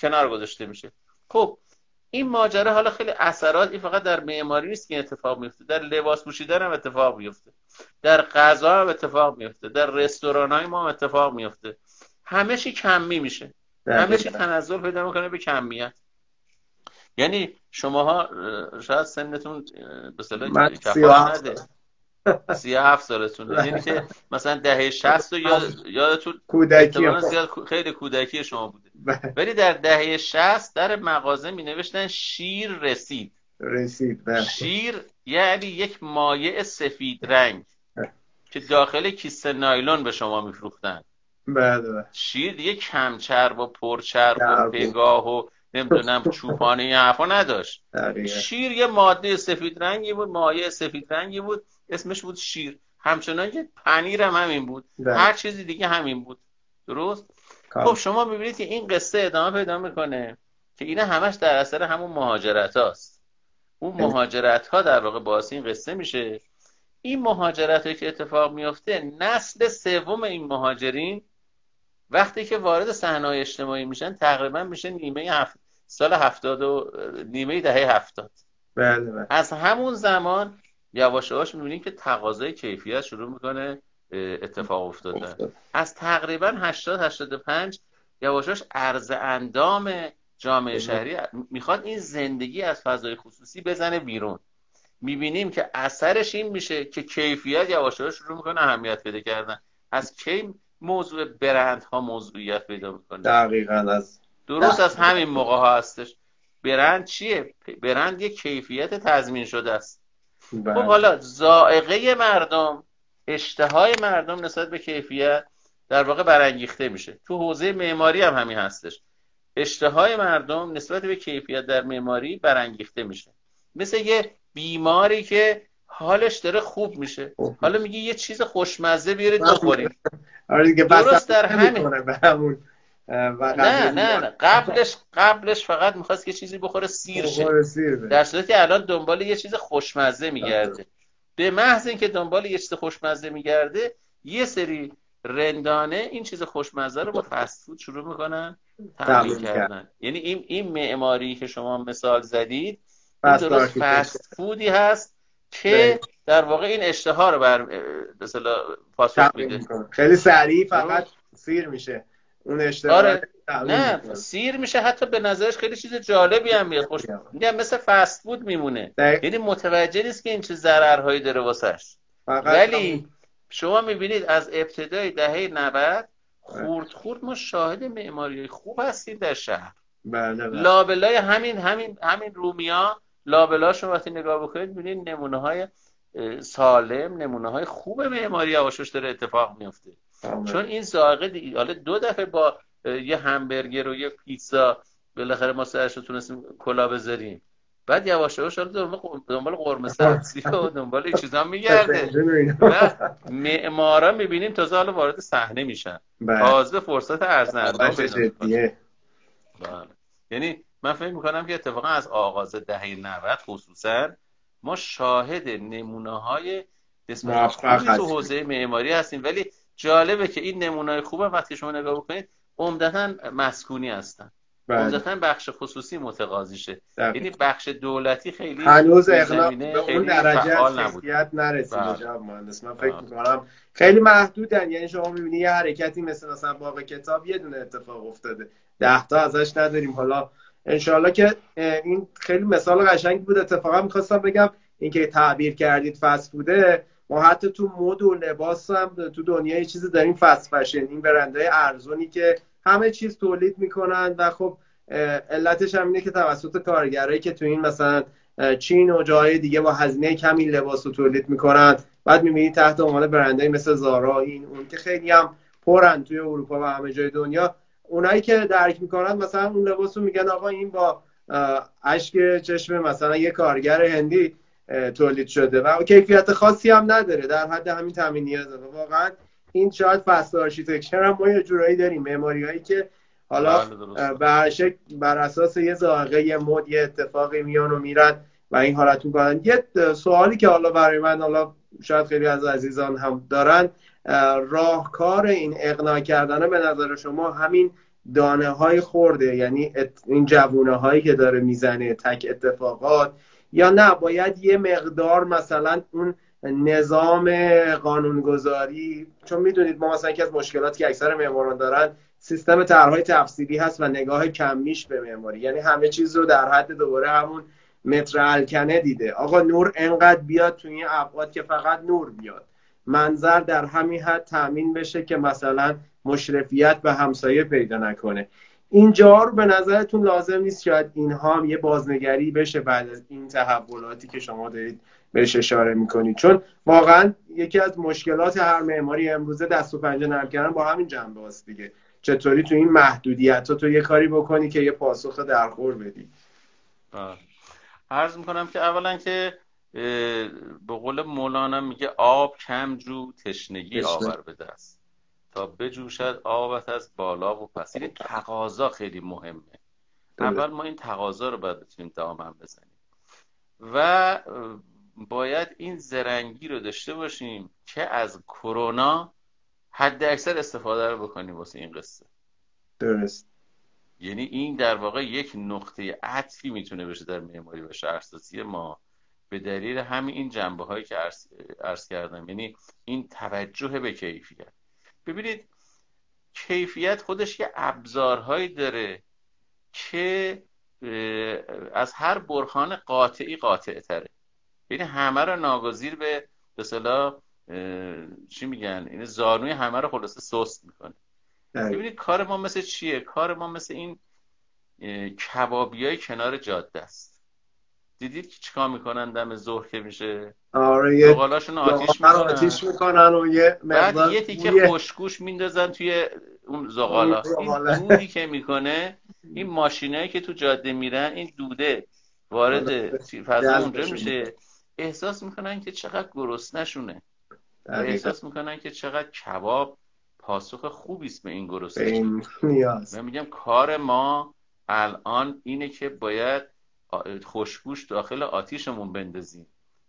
کنار گذاشته میشه. خب این ماجرا حالا خیلی اثرات این فقط در معماری نیست که اتفاق میفته در لباس پوشیدن هم اتفاق میفته در غذا هم اتفاق میفته در رستوران های ما هم اتفاق میفته همه چی کمی میشه. همه چی. تنزل پیدا می‌کنه به کمیت. یعنی شماها اه، شاید سنتون به اصطلاح من کفایت 37 نده. سی هفت سالتونه. یعنی که مثلا دهه شست یاد یادتون کودکی زیاد خیلی کودکی شما بوده. بله. ولی در دهه شست در مغازه می نوشتن شیر رسید. رسید بله. شیر یعنی یک مایع سفید رنگ که داخل کیسه نایلون به شما میفروختن. بله بله. شیر دیگه کمچرب و پرچرب و چرب و- پگاه و نمی‌دونم چوپانه این حرفا نداشت. دقیقاً. شیر یه ماده سفید رنگی بود مایع سفید رنگی بود اسمش بود شیر. همچنان که پنیر هم همین بود. بله. هر چیزی دیگه همین بود. درست؟ خب شما می‌بینید که این قصه ادامه پیدا می‌کنه که اینا همش در اثر همون مهاجرت هاست اون مهاجرت ها در واقع باعث این قصه میشه. این مهاجرت هایی که اتفاق میفته نسل سوم این مهاجرین وقتی که وارد صحنه اجتماعی میشن تقریبا میشه نیمه هفت سال هفتاد و نیمه دهه هفتاد. بله بله. از همون زمان یواش یواش می‌بینیم که تقاضای کیفیت شروع می‌کنه اتفاق افتادن افتاد. از تقریبا 80 85 یواش یواش عرض اندام جامعه شهری می‌خواد این زندگی از فضای خصوصی بزنه بیرون. می‌بینیم که اثرش این میشه که کیفیت یواش یواش شروع می‌کنه اهمیت پیدا کردن. از کی موضوع برند ها موضوعیت پیدا می‌کنه؟ دقیقاً از درست از همین موقع ها هستش. برند چیه؟ برند یک کیفیت تضمین شده است. بله. خب حالا زائقه مردم اشتهای مردم نسبت به کیفیت در واقع برانگیخته میشه. تو حوزه معماری هم همین هستش. اشتهای مردم نسبت به کیفیت در معماری برانگیخته میشه. مثل یه بیماری که حالش داره خوب میشه. حالا میگه یه چیز خوشمزه بیارید بخورید آره درست در همین- و نه نه نه قبلش قبلش فقط می‌خواست که چیزی بخوره سیر شه. در صورتی که الان دنبال یه چیز خوشمزه میگرده به محض اینکه دنبال یه چیز خوشمزه میگرده یه سری رندانه این چیز خوشمزه رو با فست فود شروع می‌کنن تأمین کردن یعنی این این معماری که شما مثال زدید این درست. فست فودی هست که بله. در واقع این اشتها رو بر اصطلاح پاسخ میده. خیلی سریع فقط. سیر میشه اون اشتباه آره. نه می‌کنه. سیر میشه حتی به نظرش خیلی چیز جالبی هم میاد. خوش میگم مثل فست فود میمونه. دقیق. یعنی متوجه نیست که این چه ضررهایی داره واسش ولی همون- شما می‌بینید از ابتدای دهه 90 خورد خورد ما شاهد معماری خوب هستیم در شهر. بله بله. لابلای همین همین همین رومیا لابلاش رو وقتی نگاه بکنید می‌بینید نمونه های سالم نمونه های خوب معماری آواشوش داره اتفاق میفته چون این زائقه دی- حالا دو دفعه با یه همبرگر و یه پیتزا بالاخره ما سرش رو تونستیم کلا بذاریم. بعد یواش یواش حالا دنبال قرمه سبزی و دنبال این چیزا میگرده. معمارا می‌بینیم تازه حالا وارد صحنه میشن. بله. تازه فرصت ارزنده جدیه. بله. یعنی من فکر می‌کنم که اتفاقا از آغاز دهه 90 خصوصا ما شاهد نمونه های خوبی تو. حوزه معماری هستیم. ولی جالبه که این نمونه های خوبه. وقتی شما نگاه بکنید عمدتا مسکونی هستن. بله. عمدتا بخش خصوصی متقاضیشه. یعنی بخش دولتی خیلی هنوز زمینه به اون درجه کیفیت نرسیده بله. جناب مهندس. من فکر بله. می‌کنم خیلی محدودن. یعنی شما می‌بینی یه حرکتی مثل مثلا باغ کتاب یه دونه اتفاق افتاده. ده تا ازش نداریم. حالا انشالله که این خیلی مثال قشنگ بود. اتفاقا می‌خواستم بگم اینکه تعبیر کردید فست فوده. ما حتی تو مد و لباس هم تو دنیا یه چیزی داریم فست فشن این برندهای ارزونی که همه چیز تولید می‌کنن و خب علتش هم اینه که توسط کارگرایی که تو این مثلا چین و جاهای دیگه با هزینه کمی لباس رو تولید می‌کنن بعد می‌بینی تحت عنوان برندهای مثل زارا این اون که خیلی هم پرن توی اروپا و همه جای دنیا. اونایی که درک می‌کنن مثلا اون لباس رو میگن آقا این با اشک چشم مثلا یه کارگر هندی تولید شده و کیفیت خاصی هم نداره. در حد همین تامین نیازه و واقعا این شاید fast architecture هم ما یه جورایی داریم. معماری هایی که حالا بله، بر شکل بر اساس یه ذائقه یه مد یه اتفاقی میان و میرن و این حالت می‌کنن. یه سوالی که حالا برای من حالا شاید خیلی از عزیزان هم دارن اه، راهکار این اقناع کردنه به نظر شما همین دانه های خرد یعنی این جوونه هایی که داره می‌زنه تک اتفاقات یا نه باید یه مقدار مثلا اون نظام قانونگذاری چون می‌دونید ما مثلا یکی از مشکلاتی که اکثر معماران دارن سیستم طرحهای تفصیلی هست و نگاه کمیش به معماری. یعنی همه چیز رو در حد دوباره همون متر الکنه دیده. آقا نور انقدر بیاد تو این ابعاد که فقط نور بیاد. منظر در همین حد تامین بشه که مثلا مشرفیت به همسایه پیدا نکنه. اینجا رو به نظرتون لازم نیست شاید اینها هم یه بازنگری بشه بعد از این تحولاتی که شما دارید بهش اشاره می‌کنید چون واقعا یکی از مشکلات هر معماری امروزه دست و پنجه نرم کردن با همین جنبه است دیگه چطوری تو این محدودیت ها تو یه کاری بکنی که یه پاسخ درخور بدی بله. عرض می‌کنم که اولا که به قول مولانا میگه آب کم جو تشنگی تشنه. آور به دست تا بجوشد آبت از بالا و پس. این تقاضا خیلی مهمه. اول ما این تقاضا رو باید بتونیم دامن بزنیم. و باید این زرنگی رو داشته باشیم که از کرونا حد اکثر استفاده رو بکنیم واسه این قصه. درست. یعنی این در واقع یک نقطه عطفی می‌تونه بشه در معماری و شهرسازی ما. به دلیل همین این جنبه هایی که عرض, عرض کردم. یعنی این توجه به کیفیت. ببینید کیفیت خودش یه ابزارهایی داره که از هر برهان قاطعی قاطع تره یعنی همه رو ناگزیر به اه، چی میگن؟ این زانوی همه رو خلاصه سست می‌کنه. دقیقاً. ببینید کار ما مثل چیه؟ کار ما مثل این کبابی های کنار جاده است. دیدید که چیکار می‌کنن دم ظهر که میشه؟ آره یه آتیش می‌کنن. آتیش می‌کنن و یه بعد یه تیکه خوشگوش میندازن توی اون زغالا. این. دودی که می‌کنه این ماشینایی که تو جاده میرن این دوده وارد چی- فضا اونجا میشه. احساس می‌کنن که چقدر گرسنشونه. احساس می‌کنن که چقدر کباب پاسخ خوبی است به این گرسنگی من میگم کار ما الان اینه که باید خوشبوش داخل آتیشمون بندازیم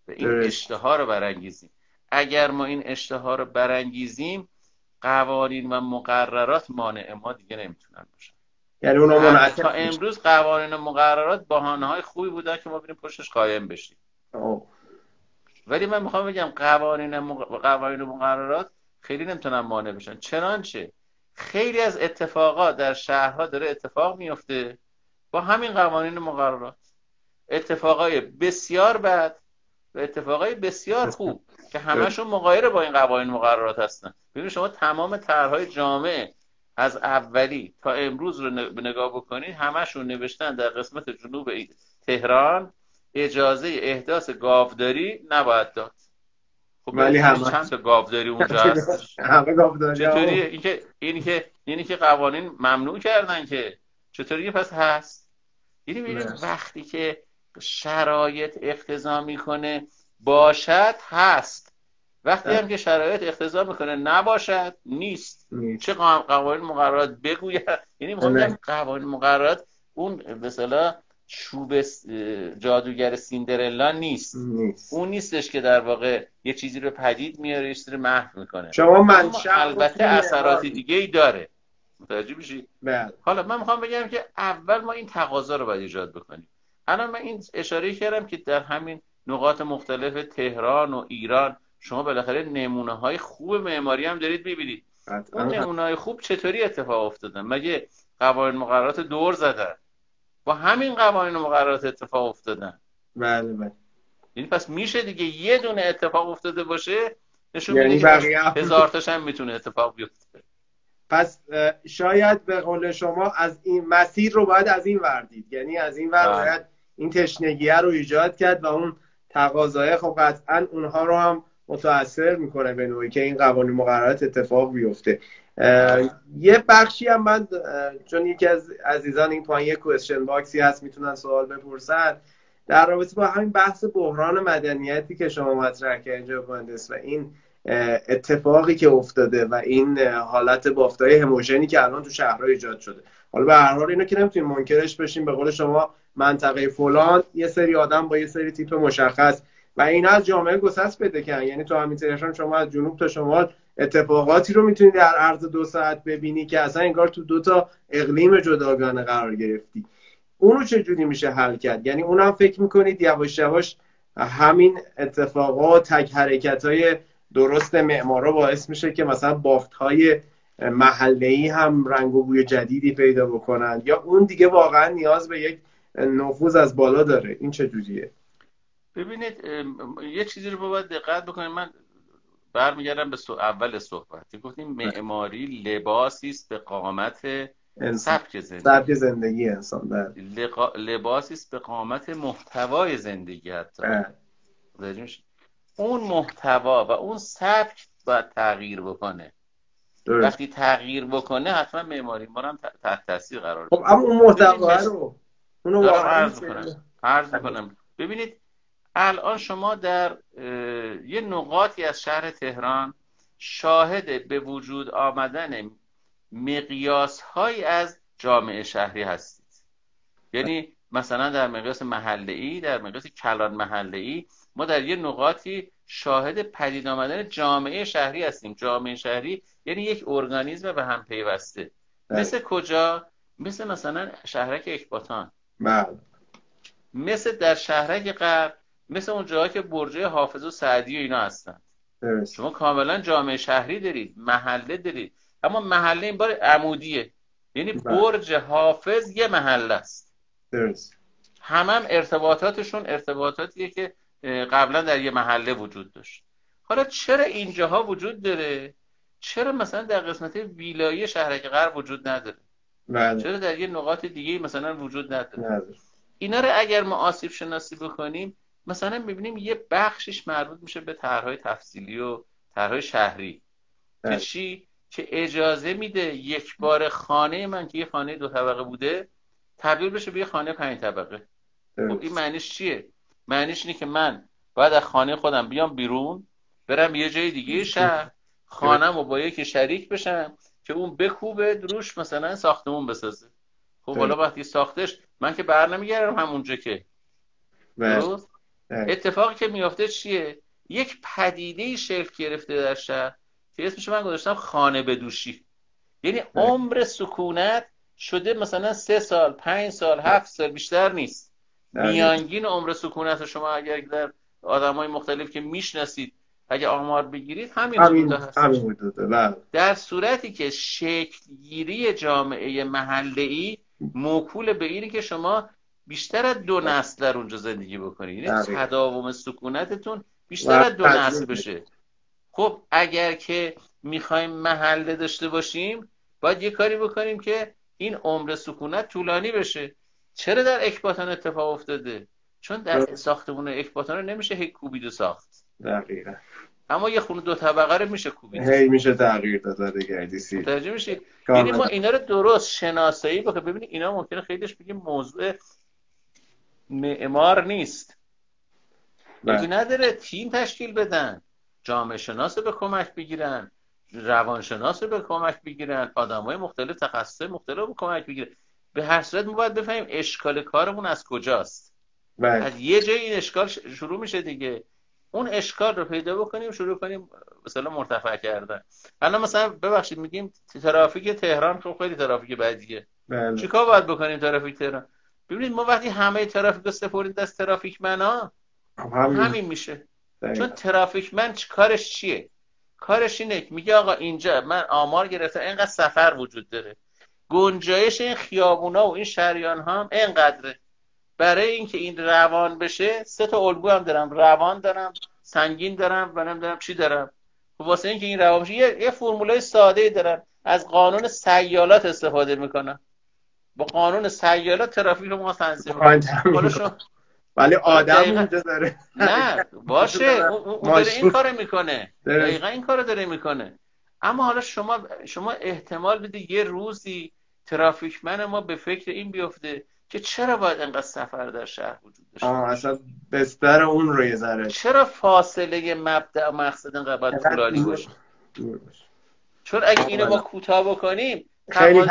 و این. اشتها رو برانگیزیم اگر ما این اشتها رو برانگیزیم قوانین و مقررات مانع ما دیگه نمی‌تونن باشن یعنی اونا تا منعطف. امروز قوانین و مقررات بهانه های خوبی بودن که ما بریم پشتش قایم بشیم آه. ولی من می‌خوام بگم قوانین مق... قوانین و مقررات خیلی نمی‌تونن مانع بشن چنانچه خیلی از اتفاقات در شهرها داره اتفاق میفته با همین قوانین و مقررات اتفاقای بسیار بد و اتفاقای بسیار خوب که همشون مغایر با این قوانین مقررات هستن. ببینید شما تمام طرحهای جامعه از اولی تا امروز رو نگاه بکنید همشون نوشتن در قسمت جنوب تهران اجازه احداث گاوداری نباید داد. خب ولی همه چند تا گاوداری اونجا هست. همه گاوداری چطوری اینکه این که اینی که قوانین ممنوع کردن که چطوری پس هست؟ یعنی ببینید وقتی که شرایط اقتضا می‌کنه. باشد هست. وقتی هم که شرایط اقتضا می‌کنه نباشد نیست, چه قوانین مقررات بگوید. یعنی می‌خوام قوانین مقررات اون مثلا چوب جادوگر سیندرلا نیست. نیست. اون نیستش که در واقع یه چیزی رو پدید میاره یه چیزی رو محو می‌کنه. شما البته اثرات دیگه ای داره. متوجه میشی؟ بله. حالا من می‌خوام بگم که اول ما این تقاضا رو باید ایجاد بکنیم. الان من این اشاره کردم که در همین نقاط مختلف تهران و ایران شما بالاخره نمونه های خوب معماری هم دارید می‌بینید. اون نمونه های خوب چطوری اتفاق افتادن؟ مگه قوانین مقررات دور زدن؟ با همین قوانین مقررات اتفاق افتادن. بله بله. یعنی پس میشه دیگه یه دونه اتفاق افتاده باشه نشون یعنی میده هزار تاش هم می‌تونه اتفاق بیفته. پس شاید به قول شما از این مسیر رو باید از این وردید یعنی از این ور بله. باید این تشنگیه رو ایجاد کرد و اون تقاضای خب قطعا اونها رو هم متاثر می‌کنه به نوعی که این قوانین مقررات اتفاق بیفته. یه بخشی هم من چون یکی از عزیزان این پایین یه کوشن باکسی هست می‌تونن سوال بپرسن. در رابطه با همین بحث بحران مدنیتی که شما مطرح کردین مهندس و این اتفاقی که افتاده و این حالت بافتای هموژنی که الان تو شهرها ایجاد شده. حالا به هر حال اینو که نمی‌تونیم منکرش بشیم به قول شما منطقه فلان یه سری آدم با یه سری تیپ مشخص و این از جامعه گسست بده کن یعنی تو همین تهران شما از جنوب تا شمال اتفاقاتی رو می‌تونی در عرض دو ساعت ببینی که اصلا انگار تو دو تا اقلیم جداگانه قرار گرفتی. اونو چجوری میشه حل کرد؟ یعنی اونم فکر می‌کنید یواش یواش همین اتفاقات تک حرکت های درست معمارا باعث میشه که مثلا بافت های محله ای هم رنگ و بوی جدیدی پیدا بکنن. یا اون دیگه واقعا نیاز به یک نفوذ از بالا داره. این چجوریه ببینید یه چیزی رو باید دقت بکنید. من برمیگردم به سو اول صحبت. گفتیم معماری لباسی است به قامت سبک زندگی. سبک زندگی انسان بله. لباسی است به قامت محتوای زندگی حتی. بله. اون محتوا و اون سبک باید تغییر بکنه. وقتی تغییر بکنه حتما معماری ما هم تحت تاثیر قرار خب اما اون محتوا رو اونو عرض می‌کنم. عرض می‌کنم. ببینید الان شما در یه نقاطی از شهر تهران شاهد به وجود آمدن مقیاس های از جامعه شهری هستید. یعنی مثلا در مقیاس محله ای در مقیاس کلان محله ای ما در یه نقاطی شاهد پدید آمدن جامعه شهری هستیم. جامعه شهری یعنی یک ارگانیزم به هم پیوسته. بله. مثل کجا؟ مثل مثلا شهرک اکباتان. بله. مثل در شهرک غرب مثل اون جاهایی که برجه حافظ و سعدی و اینا هستن. شما کاملا جامعه شهری دارید محله دارید. اما محله این بار عمودیه. یعنی بله. برج حافظ یه محله است. درست. هم, هم ارتباطاتشون ارتباطاتیه که قبلا در یه محله وجود داشت. حالا چرا اینجاها وجود داره؟ چرا مثلا در قسمت ویلایی شهرک غرب وجود نداره؟ بله. چرا در یه نقاط دیگه مثلا وجود نداره؟ اینا رو اگر ما آسیب شناسی بکنیم مثلا می‌بینیم یه بخشش مربوط میشه به طرحهای تفصیلی و طرحهای شهری. که بله. چی؟ که اجازه میده یک بار خانه من که یه خانه دو طبقه بوده تبدیل بشه به یه خانه پنج طبقه. خب این معنیش چیه؟ معنیش اینه که من باید از خانه خودم بیام بیرون برم یه جای دیگه شهر خانم و با یکی شریک بشم که اون بکوبه دروش مثلا ساختمون بسازه. خب حالا وقتی ساختش من که بر نمیگردم همونجا که. درست؟ اتفاقی که میافته چیه؟ یک پدیده شکل گرفته در شهر که اسمش من گذاشتم خانه بدوشی. یعنی عمر سکونت شده مثلا سه سال پنج سال هفت سال بیشتر نیست. میانگین عمر سکونت شما اگر در آدم های مختلف که می‌شناسید اگه آمار بگیرید همین حدود هست بله. در صورتی که شکلگیری جامعه محله ای موکول به اینی که شما بیشتر از دو نسل در اونجا زندگی بکنید. یعنی تداوم سکونتتون بیشتر از دو نسل بشه. خب اگر که می‌خوایم محله داشته باشیم باید یه کاری بکنیم که این عمر سکونت طولانی بشه. چرا در اکباتان اتفاق افتاده؟ چون در ساختمون اکباتان نمیشه هی کوبید و ساخت. دقیقا. اما یه خونه دو طبقه رو میشه کوبید هی میشه تغییر داد گردیسی متوجه میشید یعنی ما اینا رو درست شناسایی بکنیم ببینید اینا ممکنه خیلیش بگیم موضوع معمار نیست. بگی نداره تیم تشکیل بدن جامعه شناس به کمک بگیرن روانشناس رو به کمک بگیرن آدم های مختلف تخصص مختلف به کمک بگیرن. به هر صورت ما باید بفهمیم اشکال کارمون از کجاست. بله. از یه جای این اشکال شروع میشه دیگه. اون اشکال رو پیدا بکنیم شروع کنیم مثلا مرتفع کردن. الان مثلا ببخشید میگیم ترافیک تهران خب خیلی ترافیک بدیه. بله. چیکار باید بکنیم ترافیک تهران؟ ببینید ما وقتی همه ترافیک رو سپردیم دست ترافیک منا خب همین, همین میشه. چون ترافیک من کارش چیه؟ کارش اینه میگه آقا اینجا من آمار گرفتم اینقدر سفر وجود داره. گنجایش این خیابونا و این شریان ها هم اینقدره. برای اینکه این روان بشه سه تا الگو هم دارم. روان دارم سنگین دارم و نمی‌دونم چی دارم. خب واسه اینکه این روان بشه یه, یه فرمولای ساده دارم از قانون سیالات استفاده می‌کنم با قانون سیالات ترافیک رو ما تنظیم ولی آدم اونجا داره. نه باشه. اون داره این کار می‌کنه. دقیقا این کار داره می‌کنه. اما حالا شما شما احتمال بده یه روزی ترافیکمن ما به فکر این بیفته که چرا باید انقدر سفر در شهر وجود داشته آه اصلا بستر اون رو یه ذره. چرا فاصله مبدع و مقصد انقدر باید طولانی باشه؟ چون اگه اینو ما کوتاه بکنیم خیلی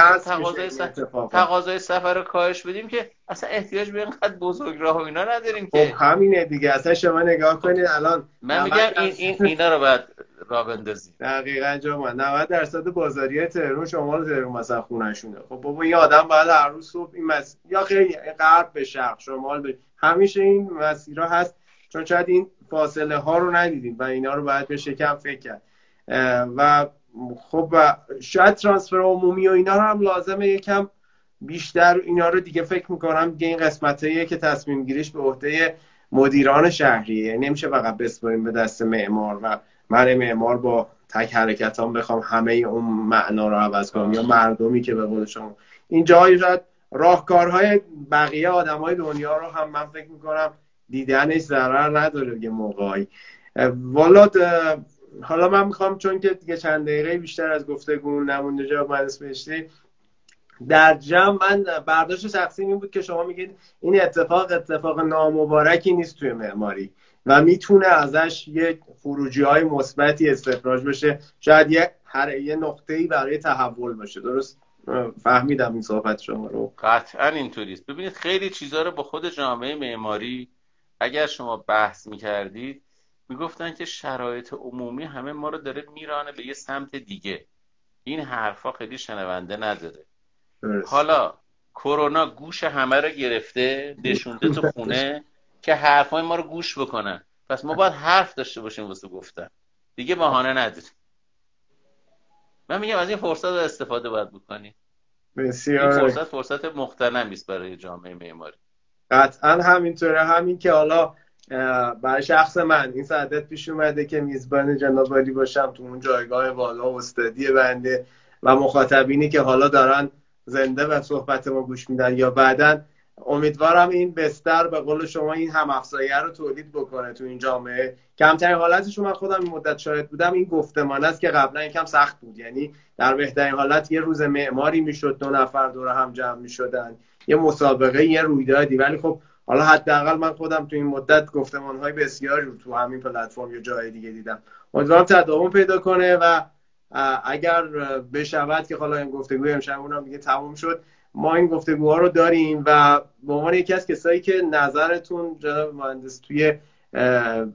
تقاضای سفر رو کاهش بدیم که اصلا احتیاج به اینقدر بزرگ راه و اینا نداریم که. خب همینه دیگه. اصلا شما نگاه کنید الان من میگم این, این اینا رو باید را بندازیم. دقیقا جا 90 درصد بازاری تهران شمال تهران مثلا خونهشونه خب بابا این آدم باید هر روز صبح این مس... یا خیلی غرب به شرق شمال به همیشه این مسیرها هست چون شاید این فاصله ها رو ندیدیم و اینا رو باید به شکم فکر کرد. و خب شاید ترانسفر عمومی و اینا هم لازمه یکم بیشتر اینا رو دیگه فکر می‌کنم دیگه این قسمت که تصمیم گیریش به عهده مدیران شهریه. یعنی نمیشه فقط بسپاریم به دست معمار و من معمار با تک حرکتان بخوام همه اون معنا رو عوض کنم یا مردمی که به قول شما. این جایی شاید راهکارهای بقیه آدمای دنیا رو هم من فکر می‌کنم دیدنش ضرر نداره یه موقعی. والا حالا من می‌خوام چون که دیگه چند دقیقه بیشتر از گفتگو نمونده جواب من در جمع من برداشت شخصی این بود که شما میگید این اتفاق اتفاق نامبارکی نیست توی معماری و می‌تونه ازش یه خروجی های مثبتی استخراج بشه. شاید یه هر یه نقطه ای برای تحول باشه. درست؟ فهمیدم این صحبت شما رو. قطعا اینطوریست ببینید خیلی چیزها رو با خود جامعه معماری اگر شما بحث می‌کردید می‌گفتن که شرایط عمومی همه ما رو داره میرانه به یه سمت دیگه. این حرفا خیلی شنونده نداره. حالا کرونا گوش همه رو گرفته نشونده تو خونه که حرفای ما رو گوش بکنن. پس ما باید حرف داشته باشیم واسه گفتن. دیگه بهانه نداریم. من میگم از این فرصت رو استفاده باید بکنیم. بسیار. این فرصت فرصت مختنمی است برای جامعه معماری. قطعا همینطوره. همین که حالا برای شخص من. این سعادت پیش اومده که میزبان جناب باشم تو اون جایگاه بالا و استادی بنده و مخاطبینی که حالا دارن زنده و صحبت ما گوش میدن یا بعدا. امیدوارم این بستر به قول شما این هم افزایه رو تولید بکنه تو این جامعه. کمترین حالتش من خودم این مدت شاهد بودم این گفتمان است که قبلا یکم سخت بود. یعنی در بهترین حالت یه روز معماری می‌شد دو نفر دور هم جمع می‌شدن. یه مسابقه یه رویدادی. ولی خب حالا حداقل من خودم تو این مدت گفتمان های بسیاری رو تو همین پلتفرم یا جای دیگه دیدم. امیدوارم تداوم پیدا کنه و اگر بشود که حالا این گفتگوی امشب اونم دیگه تموم شد ما این گفتگوها رو داریم و به عنوان یکی از کسایی که نظرتون جناب مهندس توی به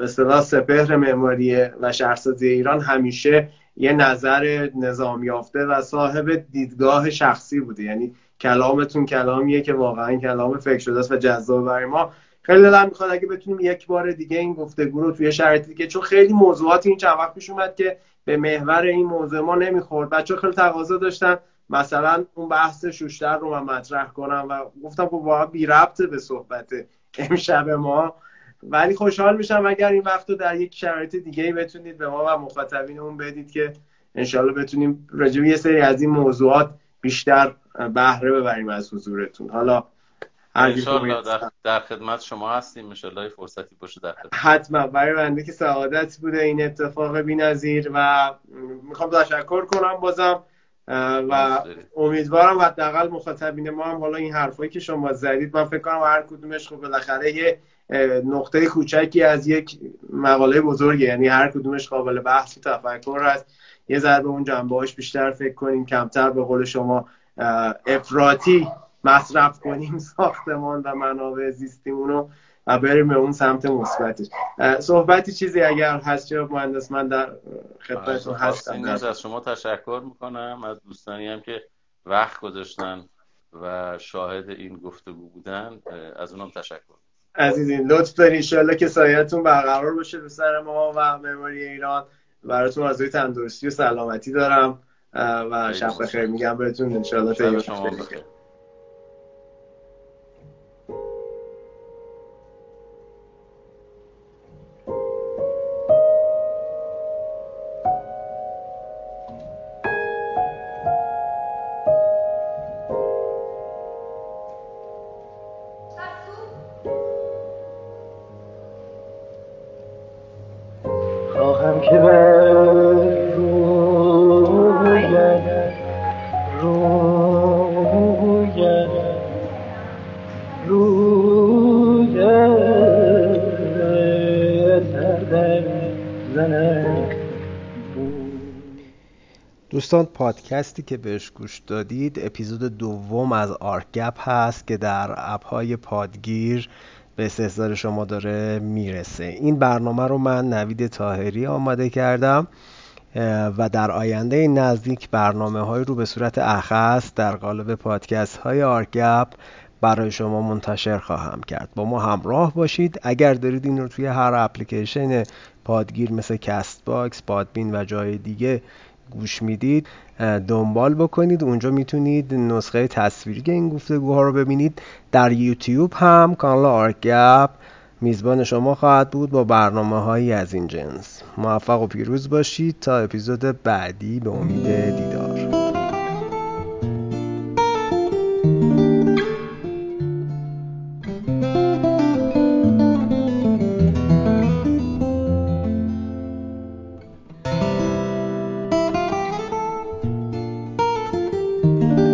اصطلاح سپهر معماری و شهرسازی ایران همیشه یه نظر نظام یافته و صاحب دیدگاه شخصی بوده. یعنی کلامتون کلامیه که واقعا کلام فکر شده است و جذاب برای ما. خیلی دلم می‌خواد اگه بتونیم یک بار دیگه این گفتگو رو توی شرایط دیگه چون خیلی موضوعات این چند وقت پیش اومد که به محور این موضوع ما نمی‌خورد. بچه خیلی تقاضا داشتن. مثلا اون بحث شوشتر رو من مطرح کنم و گفتم خب واقعا بی ربطه به صحبت امشب ما. ولی خوشحال میشم اگر این وقت رو در یک شرایط دیگه بتونید به ما و مخاطبینمون بدید که انشالله بتونیم راجع یه سری از این موضوعات بیشتر بهره ببریم از حضورتون. حالا انشالله در, در خدمت شما هستیم. انشالله فرصتی باشه در خدمت. حتما. برای بنده که سعادت بوده این اتفاق بی‌نظیر و می‌خوام تشکر کنم بازم و امیدوارم حداقل مخاطبین ما هم حالا این حرفایی که شما زدید من فکر کنم هر کدومش خب بالاخره یه نقطه کوچکی از یک مقاله بزرگه. یعنی هر کدومش قابل بحث و تفکر هست. یه ذره اون جنبه بیشتر فکر کنیم کمتر به قول شما افراطی مصرف کنیم ساختمان و منابع زیستیمونو و بریم به اون سمت مثبتش صحبتی چیزی اگر هست جناب مهندس من در خدمتتون هستم. از شما تشکر می‌کنم. از دوستانی هم که وقت گذاشتن و شاهد این گفتگو بودن از اونم تشکر. عزیزین لطف دارین. ان که سایتون برقرار باشه به سر ما و معماری ایران. براتون آرزوی تندرستی و سلامتی دارم و شب بخیر. میگم بهتون. ان شاء الله دوستان پادکستی که بهش گوش دادید اپیزود دوم از آرکگپ هست که در اپهای پادگیر به استحضار شما داره می‌رسه. این برنامه رو من نوید طاهری آماده کردم و در آینده نزدیک برنامه هایی رو به صورت اخص در قالب پادکست های آرکگپ برای شما منتشر خواهم کرد. با ما همراه باشید. اگر دارید این رو توی هر اپلیکیشن پادگیر مثل Castbox، Podbean و جای دیگه گوش می‌دید دنبال بکنید. اونجا می‌تونید نسخه تصویری این گفتگوها رو ببینید. در یوتیوب هم کانال آرکگپ میزبان شما خواهد بود با برنامه هایی از این جنس. موفق و پیروز باشید تا اپیزود بعدی. به امید دیدار.